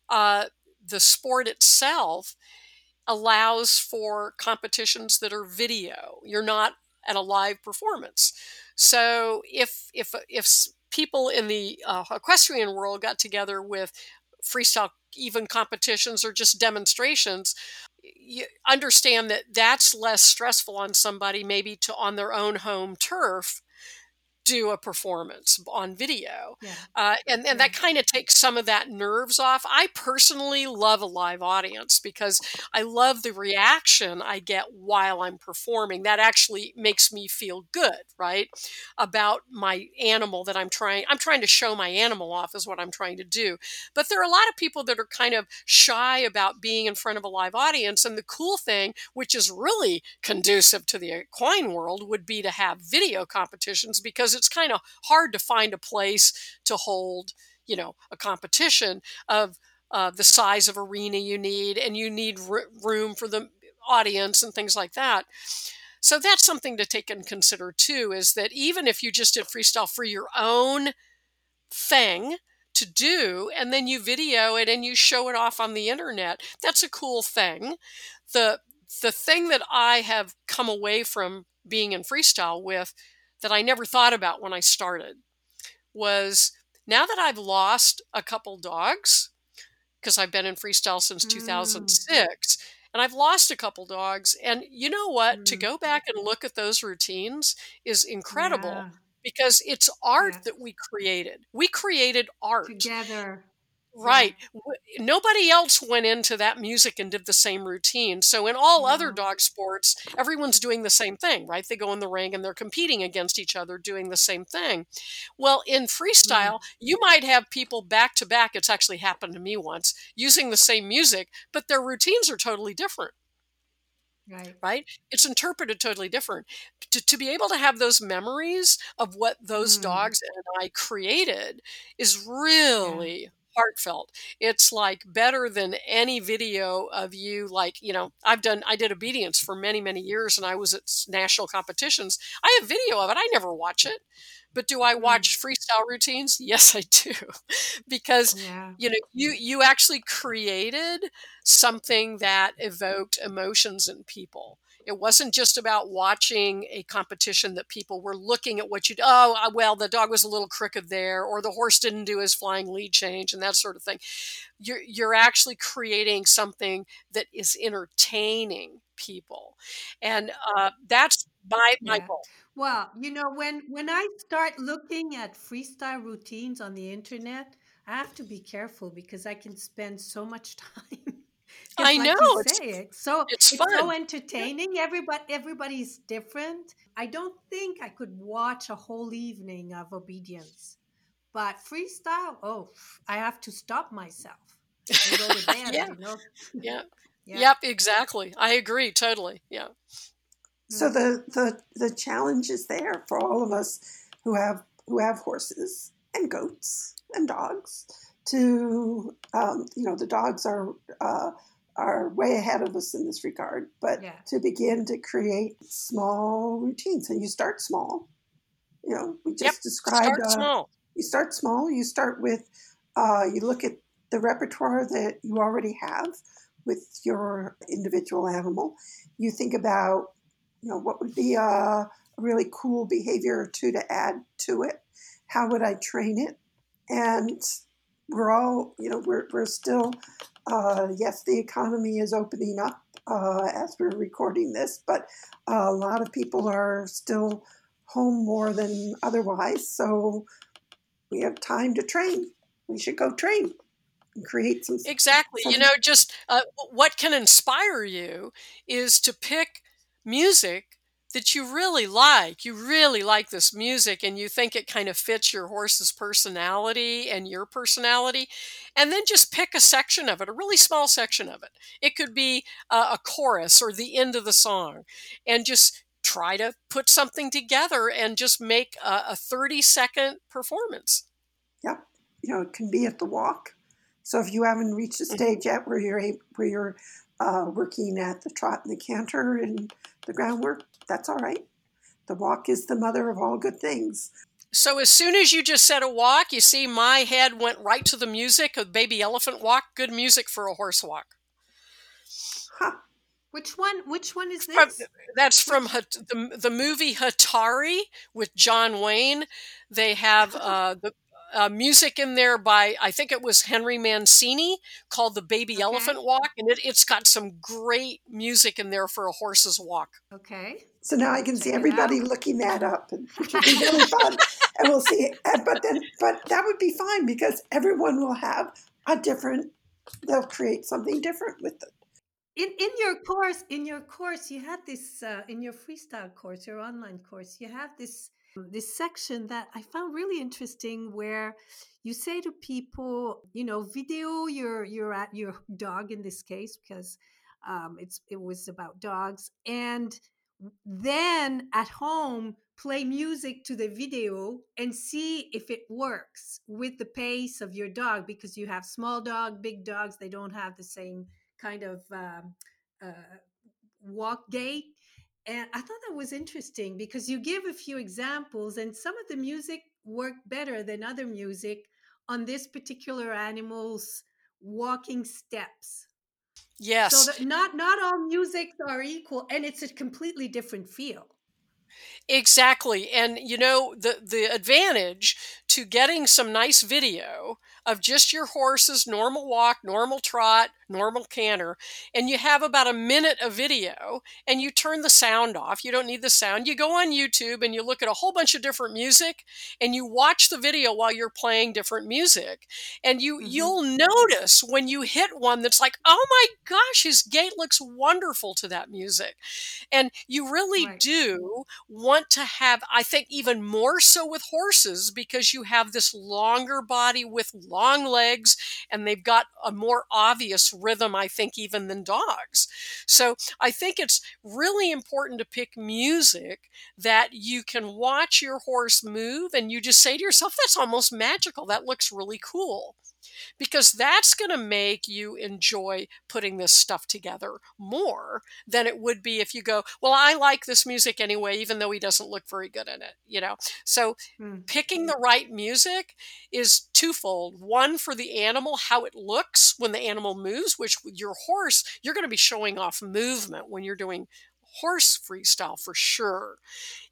uh, the sport itself allows for competitions that are video. You're not at a live performance. So if if if people in the uh, equestrian world got together with freestyle even competitions or just demonstrations, you understand that that's less stressful on somebody maybe to on their own home turf do a performance on video Yeah. uh, and, and that kind of takes some of that nerves off. I personally love a live audience because i love the reaction i get while i'm performing. That actually makes me feel good right about my animal that i'm trying i'm trying to show my animal off is what i'm trying to do. But there are a lot of people that are kind of shy about being in front of a live audience and the cool thing which is really conducive to the equine world would be to have video competitions because it's kind of hard to find a place to hold you know a competition of uh, the size of arena you need and you need r- room for the audience and things like that. So that's something to take and consider too is that even if you just did freestyle for your own thing to do and then you video it and you show it off on the internet that's a cool thing. The the thing that i have come away from being in freestyle with that i never thought about when i started was now that i've lost a couple dogs because i've been in freestyle since Mm, 2006 and i've lost a couple dogs and you know what to mm, go back and look at those routines is incredible yeah. because it's art Yeah. that we created. We created art. Together. Right. Nobody else went into that music and did the same routine. So, in all other dog sports, everyone's doing the same thing, right? They go in the ring and they're competing against each other doing the same thing. Well, in freestyle, you might have people back to back. It's actually happened to me once using the same music, but their routines are totally different. Right. Right? It's interpreted totally different. To, to be able to have those memories of what those mm. dogs and I created is really yeah heartfelt. It's like better than any video of you like, you know, I've done I did obedience for many, many years and I was at national competitions. I have video of it. I never watch it. But do I mm. watch freestyle routines? Yes, I do. because yeah. you know, you you actually created something that evoked emotions in people. It wasn't just about watching a competition that people were looking at what you oh uh, well the dog was a little crooked there or the horse didn't do his flying lead change and that sort of thing. You're you're actually creating something that is entertaining people, and uh, that's my my yeah. goal. Well, you know when when I start looking at freestyle routines on the internet, I have to be careful because I can spend so much time I like know. you It's say, it's so it's it's so fun. entertaining. Everybody everybody's different. I don't think I could watch a whole evening of obedience. But freestyle, oh, I have to stop myself and go to bed, yeah. you know. Yeah. Yeah. Yep, exactly. I agree totally. Yeah. So the, the the challenge is there for all of us who have who have horses and goats and dogs to um, you know the dogs are uh, are way ahead of us in this regard but Yeah. to begin to create small routines and you start small you know we Yep. just described Start uh, small. you start small you start with uh, you look at the repertoire that you already have with your individual animal you think about you know what would be a, a really cool behavior or two to add to it how would i train it and we're all, you know, we're, we're still, uh, yes, the economy is opening up uh, as we're recording this, but a lot of people are still home more than otherwise. So we have time to train. We should go train and create some. Exactly. You know, just uh, what can inspire you is to pick music that you really like. You really like this music and you think it kind of fits your horse's personality and your personality. And then just pick a section of it, a really small section of it. It could be a, a chorus or the end of the song. And just try to put something together and just make a, a 30 second performance. Yep. You know, it can be at the walk. So if you haven't reached the stage yet where you're where you're uh, working at the trot and the canter and the groundwork, that's all right. The walk is the mother of all good things. So as soon as you just said a walk, you see my head went right to the music of Baby Elephant Walk. Good music for a horse walk. Huh. Which one? Which one is From, this? that's from the, the movie Hatari with John Wayne. They have uh, the uh, music in there by I think it was Henry Mancini called the Baby Okay. Elephant Walk, and it, it's got some great music in there for a horse's walk. Okay. So now I can see everybody out. looking that up, and which will be really fun. And we'll see. And, but then, but that would be fine because everyone will have a different. They'll create something different with it. In in your course, in your course, you had this uh, in your freestyle course, your online course, you have this this section that I found really interesting, where you say to people, you know, video your your at your dog in this case because um, it's it was about dogs, and then at home play music to the video and see if it works with the pace of your dog because you have small dog, big dogs, they don't have the same kind of um, uh, walk gait. And I thought that was interesting because you give a few examples, and some of the music worked better than other music on this particular animal's walking steps. So Yes, that not not all musics are equal, and it's a completely different feel. Exactly. And you know, the the advantage to getting some nice video of just your horse's normal walk, normal trot, normal canter, and you have about a minute of video and you turn the sound off. You don't need the sound. You go on YouTube and you look at a whole bunch of different music and you watch the video while you're playing different music. And you mm-hmm. you'll notice when you hit one that's like, "Oh my gosh, his gait looks wonderful to that music." And you really right. do want to have I think even more so with horses because you have this longer body with long legs and they've got a more obvious rhythm, I think, even than dogs. So I think it's really important to pick music that you can watch your horse move and you just say to yourself, that's almost magical. That looks really cool because that's going to make you enjoy putting this stuff together more than it would be if you go, well, I like this music anyway, even though he doesn't look very good in it, you know? So hmm. picking the right music is twofold. One for the animal, how it looks when the animal moves, which your horse, you're going to be showing off movement when you're doing horse freestyle for sure.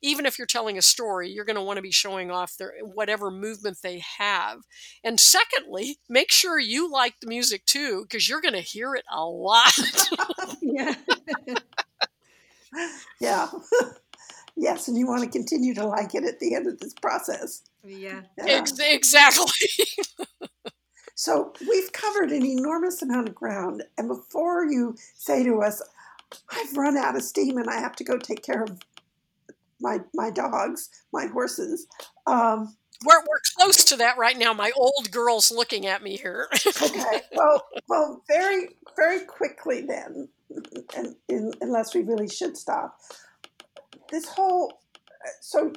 Even if you're telling a story, you're going to want to be showing off their whatever movement they have. And secondly, make sure you like the music too, because you're going to hear it a lot. yeah. yeah. yes, and you want to continue to like it at the end of this process. Yeah. yeah. Ex- exactly. so we've covered an enormous amount of ground. And before you say to us, I've run out of steam and I have to go take care of my my dogs, my horses. Um, we're, we're close to that right now. My old girl's looking at me here. okay. Well, well, very very quickly then, and, and, unless we really should stop. This whole so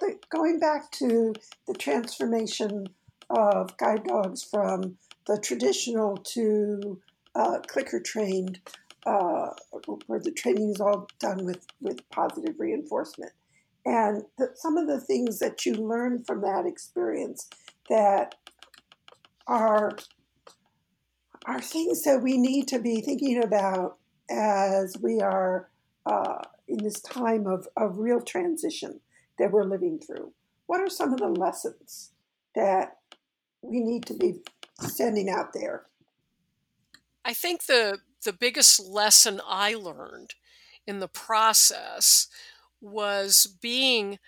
the, going back to the transformation of guide dogs from the traditional to uh, clicker trained uh, where the training is all done with, with positive reinforcement. And the, some of the things that you learn from that experience that are are things that we need to be thinking about as we are uh, in this time of, of real transition that we're living through. What are some of the lessons that we need to be sending out there? I think the the biggest lesson I learned in the process was being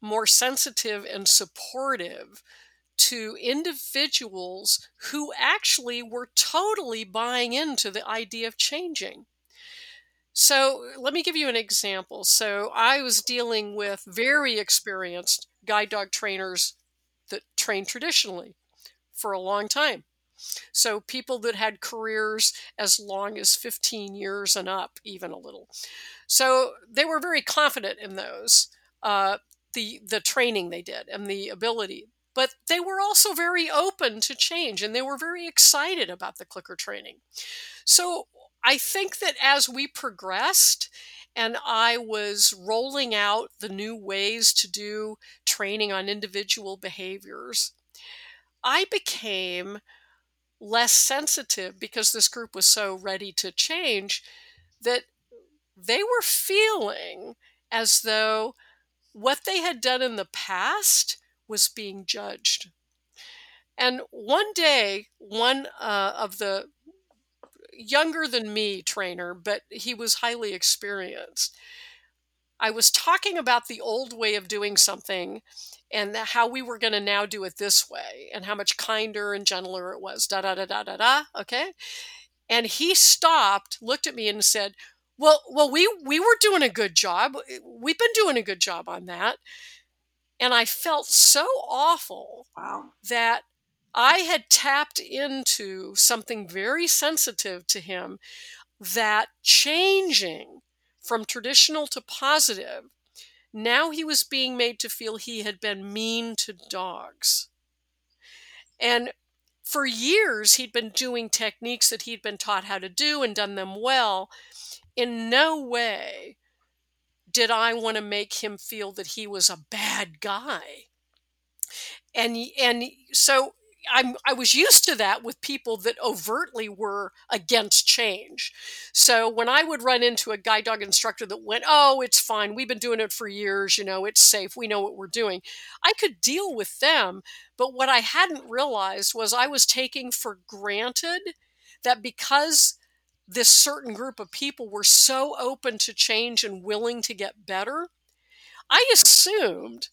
more sensitive and supportive to individuals who actually were totally buying into the idea of changing. So, let me give you an example. So, I was dealing with very experienced guide dog trainers that train traditionally for a long time. So people that had careers as long as 15 years and up, even a little. So they were very confident in those, uh, the the training they did and the ability. But they were also very open to change and they were very excited about the clicker training. So I think that as we progressed and I was rolling out the new ways to do training on individual behaviors, I became less sensitive because this group was so ready to change that they were feeling as though what they had done in the past was being judged. And one day, one uh, of the younger than me trainer, but he was highly experienced, I was talking about the old way of doing something and how we were going to now do it this way and how much kinder and gentler it was. Da da da da da da. Okay. And he stopped, looked at me, and said, "Well, well, we we were doing a good job. Eh, we've been doing a good job on that." And I felt so awful wow. that I had tapped into something very sensitive to him that changing from traditional to positive now he was being made to feel he had been mean to dogs. And for years, he'd been doing techniques that he'd been taught how to do and done them well. In no way did I want to make him feel that he was a bad guy. And, and so I'm, I was used to that with people that overtly were against change. So when I would run into a guide dog instructor that went, Oh, it's fine. We've been doing it for years. You know, it's safe. We know what we're doing. I could deal with them. But what I hadn't realized was I was taking for granted that because this certain group of people were so open to change and willing to get better, I assumed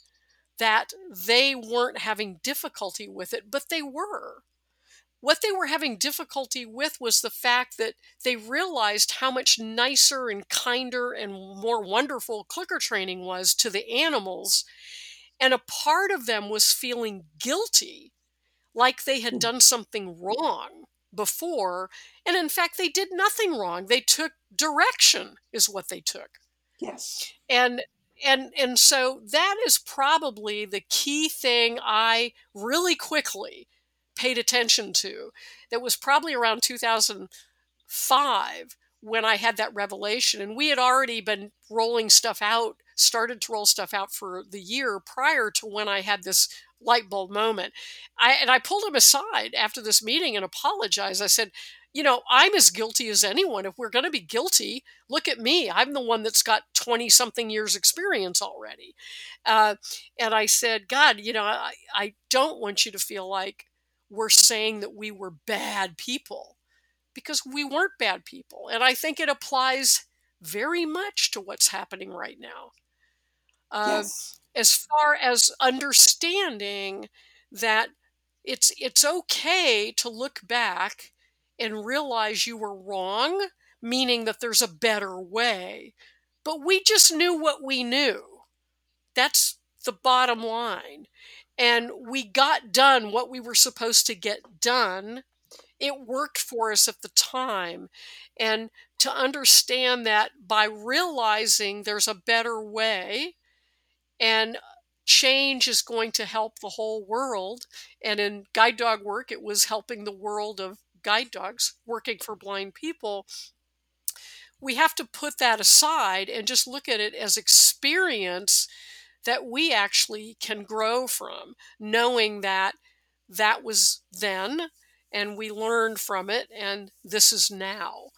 that they weren't having difficulty with it, but they were. What they were having difficulty with was the fact that they realized how much nicer and kinder and more wonderful clicker training was to the animals. And a part of them was feeling guilty, like they had hmm. done something wrong before. And in fact, they did nothing wrong. They took direction, is what they took. Yes. And and and so that is probably the key thing I really quickly paid attention to. That was probably around 2005 when I had that revelation, and we had already been rolling stuff out, started to roll stuff out for the year prior to when I had this light bulb moment. I and I pulled him aside after this meeting and apologized. I said, you know, I'm as guilty as anyone. If we're going to be guilty, look at me. I'm the one that's got 20 something years experience already. Uh, and I said, God, you know, I, I don't want you to feel like we're saying that we were bad people because we weren't bad people. And I think it applies very much to what's happening right now. Uh, yes. As far as understanding that it's it's okay to look back and realize you were wrong, meaning that there's a better way. But we just knew what we knew. That's the bottom line. And we got done what we were supposed to get done. It worked for us at the time. And to understand that by realizing there's a better way and change is going to help the whole world. And in guide dog work, it was helping the world of guide dogs working for blind people, we have to put that aside and just look at it as experience that we actually can grow from, knowing that that was then and we learned from it and this is now.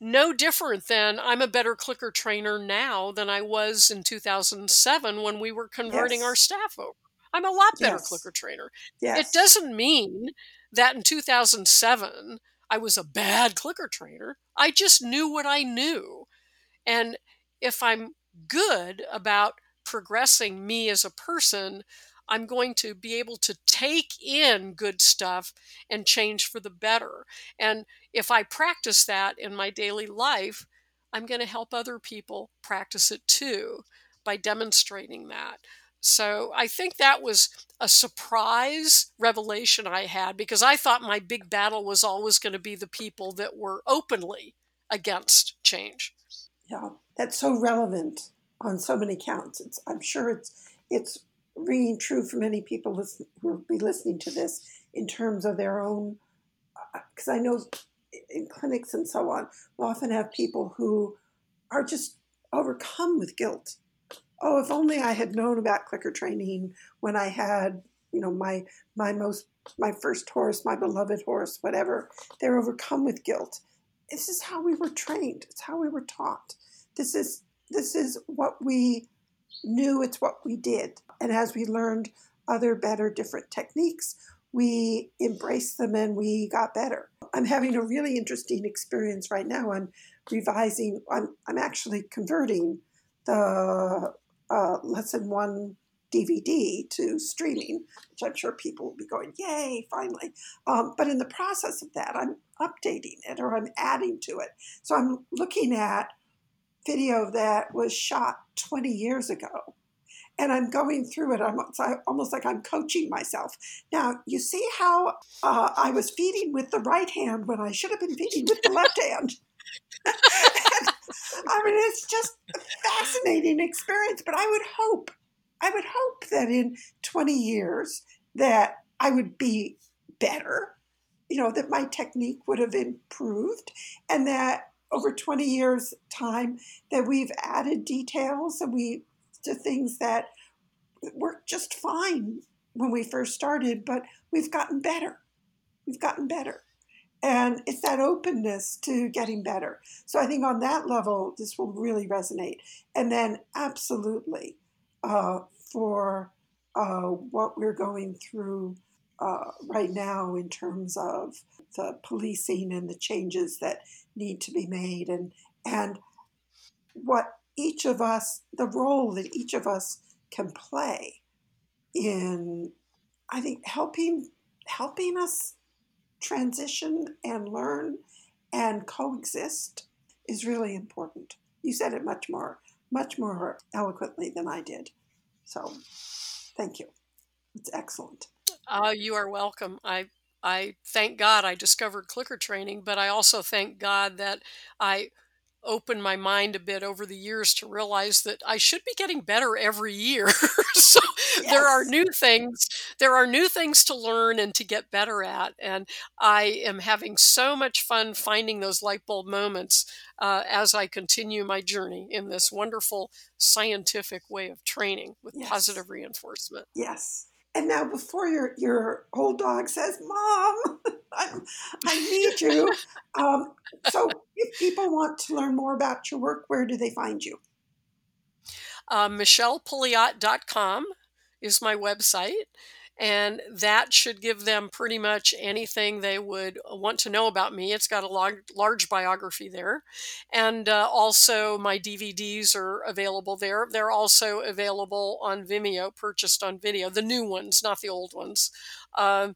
No different than I'm a better clicker trainer now than I was in 2007 when we were converting yes. our staff over. I'm a lot better yes. clicker trainer. Yes. It doesn't mean that in 2007 I was a bad clicker trainer. I just knew what I knew. And if I'm good about progressing me as a person, I'm going to be able to take in good stuff and change for the better. And if I practice that in my daily life, I'm going to help other people practice it too by demonstrating that. So I think that was a surprise revelation I had because I thought my big battle was always going to be the people that were openly against change. Yeah, that's so relevant on so many counts. It's, I'm sure it's it's ringing true for many people listen, who will be listening to this in terms of their own. Because uh, I know in clinics and so on, we often have people who are just overcome with guilt oh, if only I had known about clicker training when I had, you know, my my most my first horse, my beloved horse, whatever. They're overcome with guilt. This is how we were trained. It's how we were taught. This is this is what we knew. It's what we did. And as we learned other better, different techniques, we embraced them and we got better. I'm having a really interesting experience right now. I'm revising. I'm I'm actually converting the uh, lesson one DVD to streaming, which I'm sure people will be going, yay, finally. Um, but in the process of that, I'm updating it or I'm adding to it. So I'm looking at video that was shot 20 years ago. And I'm going through it. I'm almost like I'm coaching myself. Now, you see how uh, I was feeding with the right hand when I should have been feeding with the left hand. I mean, it's just a fascinating experience. But I would hope, I would hope that in 20 years that I would be better, you know, that my technique would have improved, and that over 20 years' time that we've added details and we to things that worked just fine when we first started, but we've gotten better. We've gotten better. And it's that openness to getting better. So I think on that level, this will really resonate. And then, absolutely, uh, for uh, what we're going through uh, right now in terms of the policing and the changes that need to be made, and and what each of us, the role that each of us can play in, I think, helping helping us transition and learn and coexist is really important. You said it much more, much more eloquently than I did. So, thank you. It's excellent. Uh, you are welcome. I I thank God I discovered clicker training, but I also thank God that I opened my mind a bit over the years to realize that I should be getting better every year. so yes. there are new things, there are new things to learn and to get better at. And I am having so much fun finding those light bulb moments uh, as I continue my journey in this wonderful scientific way of training with yes. positive reinforcement. Yes. And now, before your your old dog says, "Mom, I, I need you," um, so if people want to learn more about your work, where do they find you? Uh, MichellePouliot.com is my website and that should give them pretty much anything they would want to know about me. It's got a large, large biography there, and uh, also my DVDs are available there. They're also available on Vimeo, purchased on video, the new ones, not the old ones. Uh,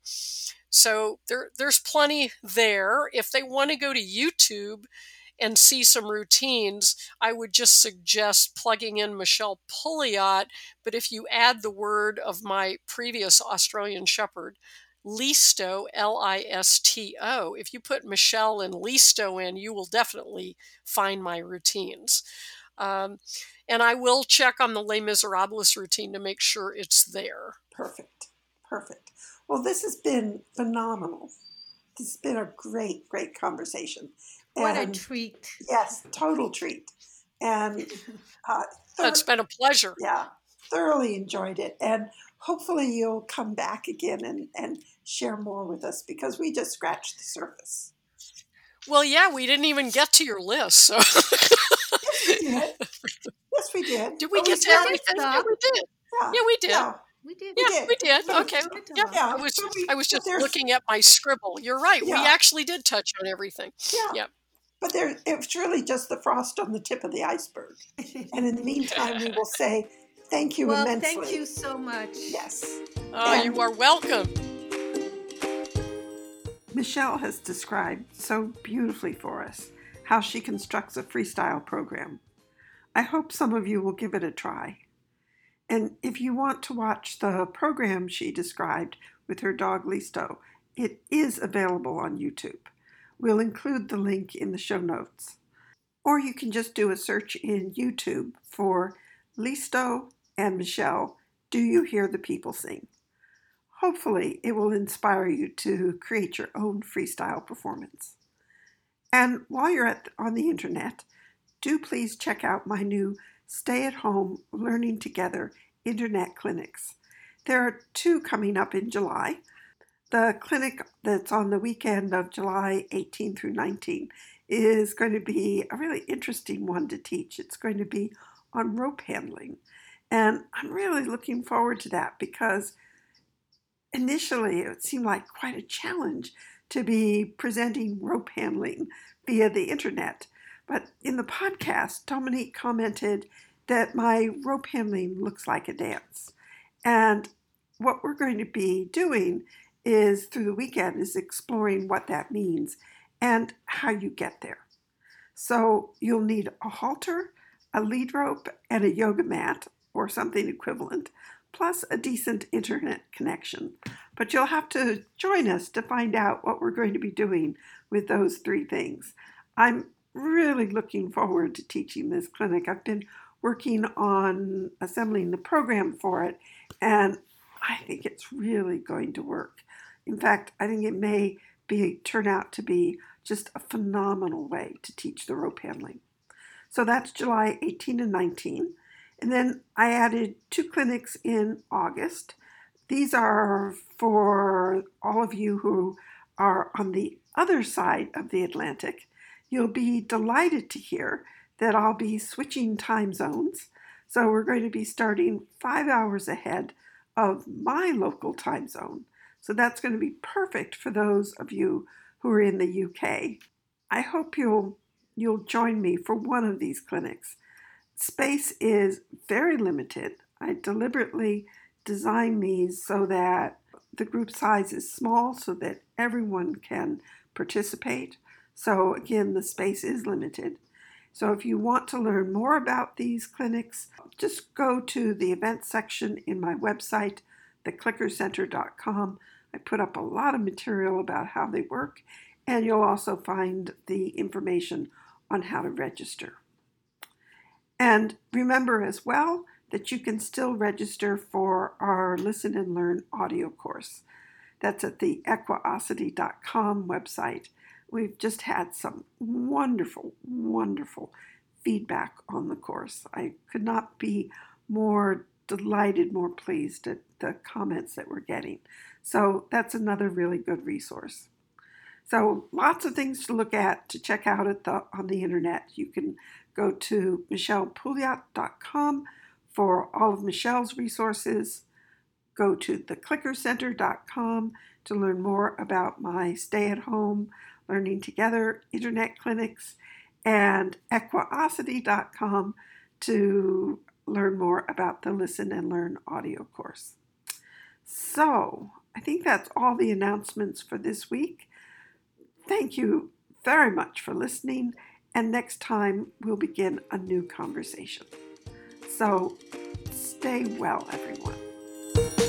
so there, there's plenty there. If they want to go to YouTube, and see some routines, I would just suggest plugging in Michelle Pouliot. But if you add the word of my previous Australian Shepherd, Listo, L I S T O, if you put Michelle and Listo in, you will definitely find my routines. Um, and I will check on the Les Miserables routine to make sure it's there. Perfect. Perfect. Well, this has been phenomenal. This has been a great, great conversation. What and, a treat. Yes, total treat. And uh, thor- it's been a pleasure. Yeah, thoroughly enjoyed it. And hopefully you'll come back again and, and share more with us because we just scratched the surface. Well, yeah, we didn't even get to your list. So. yes, we did. Yes, we did. Did we but get we to everything? Yeah, we did. Yeah, yeah we did. Yeah. We did. Yeah, we did. We did. Okay. Yeah. yeah. I was we, I was just looking at my scribble. You're right. Yeah. We actually did touch on everything. Yeah. yeah. But there, it's really just the frost on the tip of the iceberg. and in the meantime, we will say thank you well, immensely. Thank you so much. Yes. Oh, and you are welcome. Michelle has described so beautifully for us how she constructs a freestyle program. I hope some of you will give it a try. And if you want to watch the program she described with her dog Listo, it is available on YouTube. We'll include the link in the show notes. Or you can just do a search in YouTube for Listo and Michelle, Do You Hear the People Sing? Hopefully, it will inspire you to create your own freestyle performance. And while you're at, on the internet, do please check out my new Stay at Home Learning Together internet clinics. There are two coming up in July. The clinic that's on the weekend of July 18 through 19 is going to be a really interesting one to teach. It's going to be on rope handling. And I'm really looking forward to that because initially it seemed like quite a challenge to be presenting rope handling via the internet. But in the podcast, Dominique commented that my rope handling looks like a dance. And what we're going to be doing is through the weekend is exploring what that means and how you get there. So you'll need a halter, a lead rope, and a yoga mat or something equivalent, plus a decent internet connection. But you'll have to join us to find out what we're going to be doing with those three things. I'm really looking forward to teaching this clinic. I've been working on assembling the program for it, and I think it's really going to work. In fact, I think it may be turn out to be just a phenomenal way to teach the rope handling. So that's July 18 and 19. And then I added two clinics in August These are for all of you who are on the other side of the Atlantic. You'll be delighted to hear that I'll be switching time zones. So we're going to be starting five hours ahead of my local time zone. So that's going to be perfect for those of you who are in the UK. I hope you'll you'll join me for one of these clinics. Space is very limited. I deliberately design these so that the group size is small so that everyone can participate. So again, the space is limited. So if you want to learn more about these clinics, just go to the events section in my website, theclickercenter.com. I put up a lot of material about how they work, and you'll also find the information on how to register. And remember as well that you can still register for our Listen and Learn audio course. That's at the equiosity.com website. We've just had some wonderful, wonderful feedback on the course. I could not be more delighted, more pleased at the comments that we're getting. So that's another really good resource. So lots of things to look at to check out at the on the internet. You can go to michellepouliot.com for all of Michelle's resources. Go to theclickercenter.com to learn more about my stay at home, learning together internet clinics, and equiosity.com to learn more about the Listen and Learn audio course. So, I think that's all the announcements for this week. Thank you very much for listening, and next time we'll begin a new conversation. So, stay well, everyone.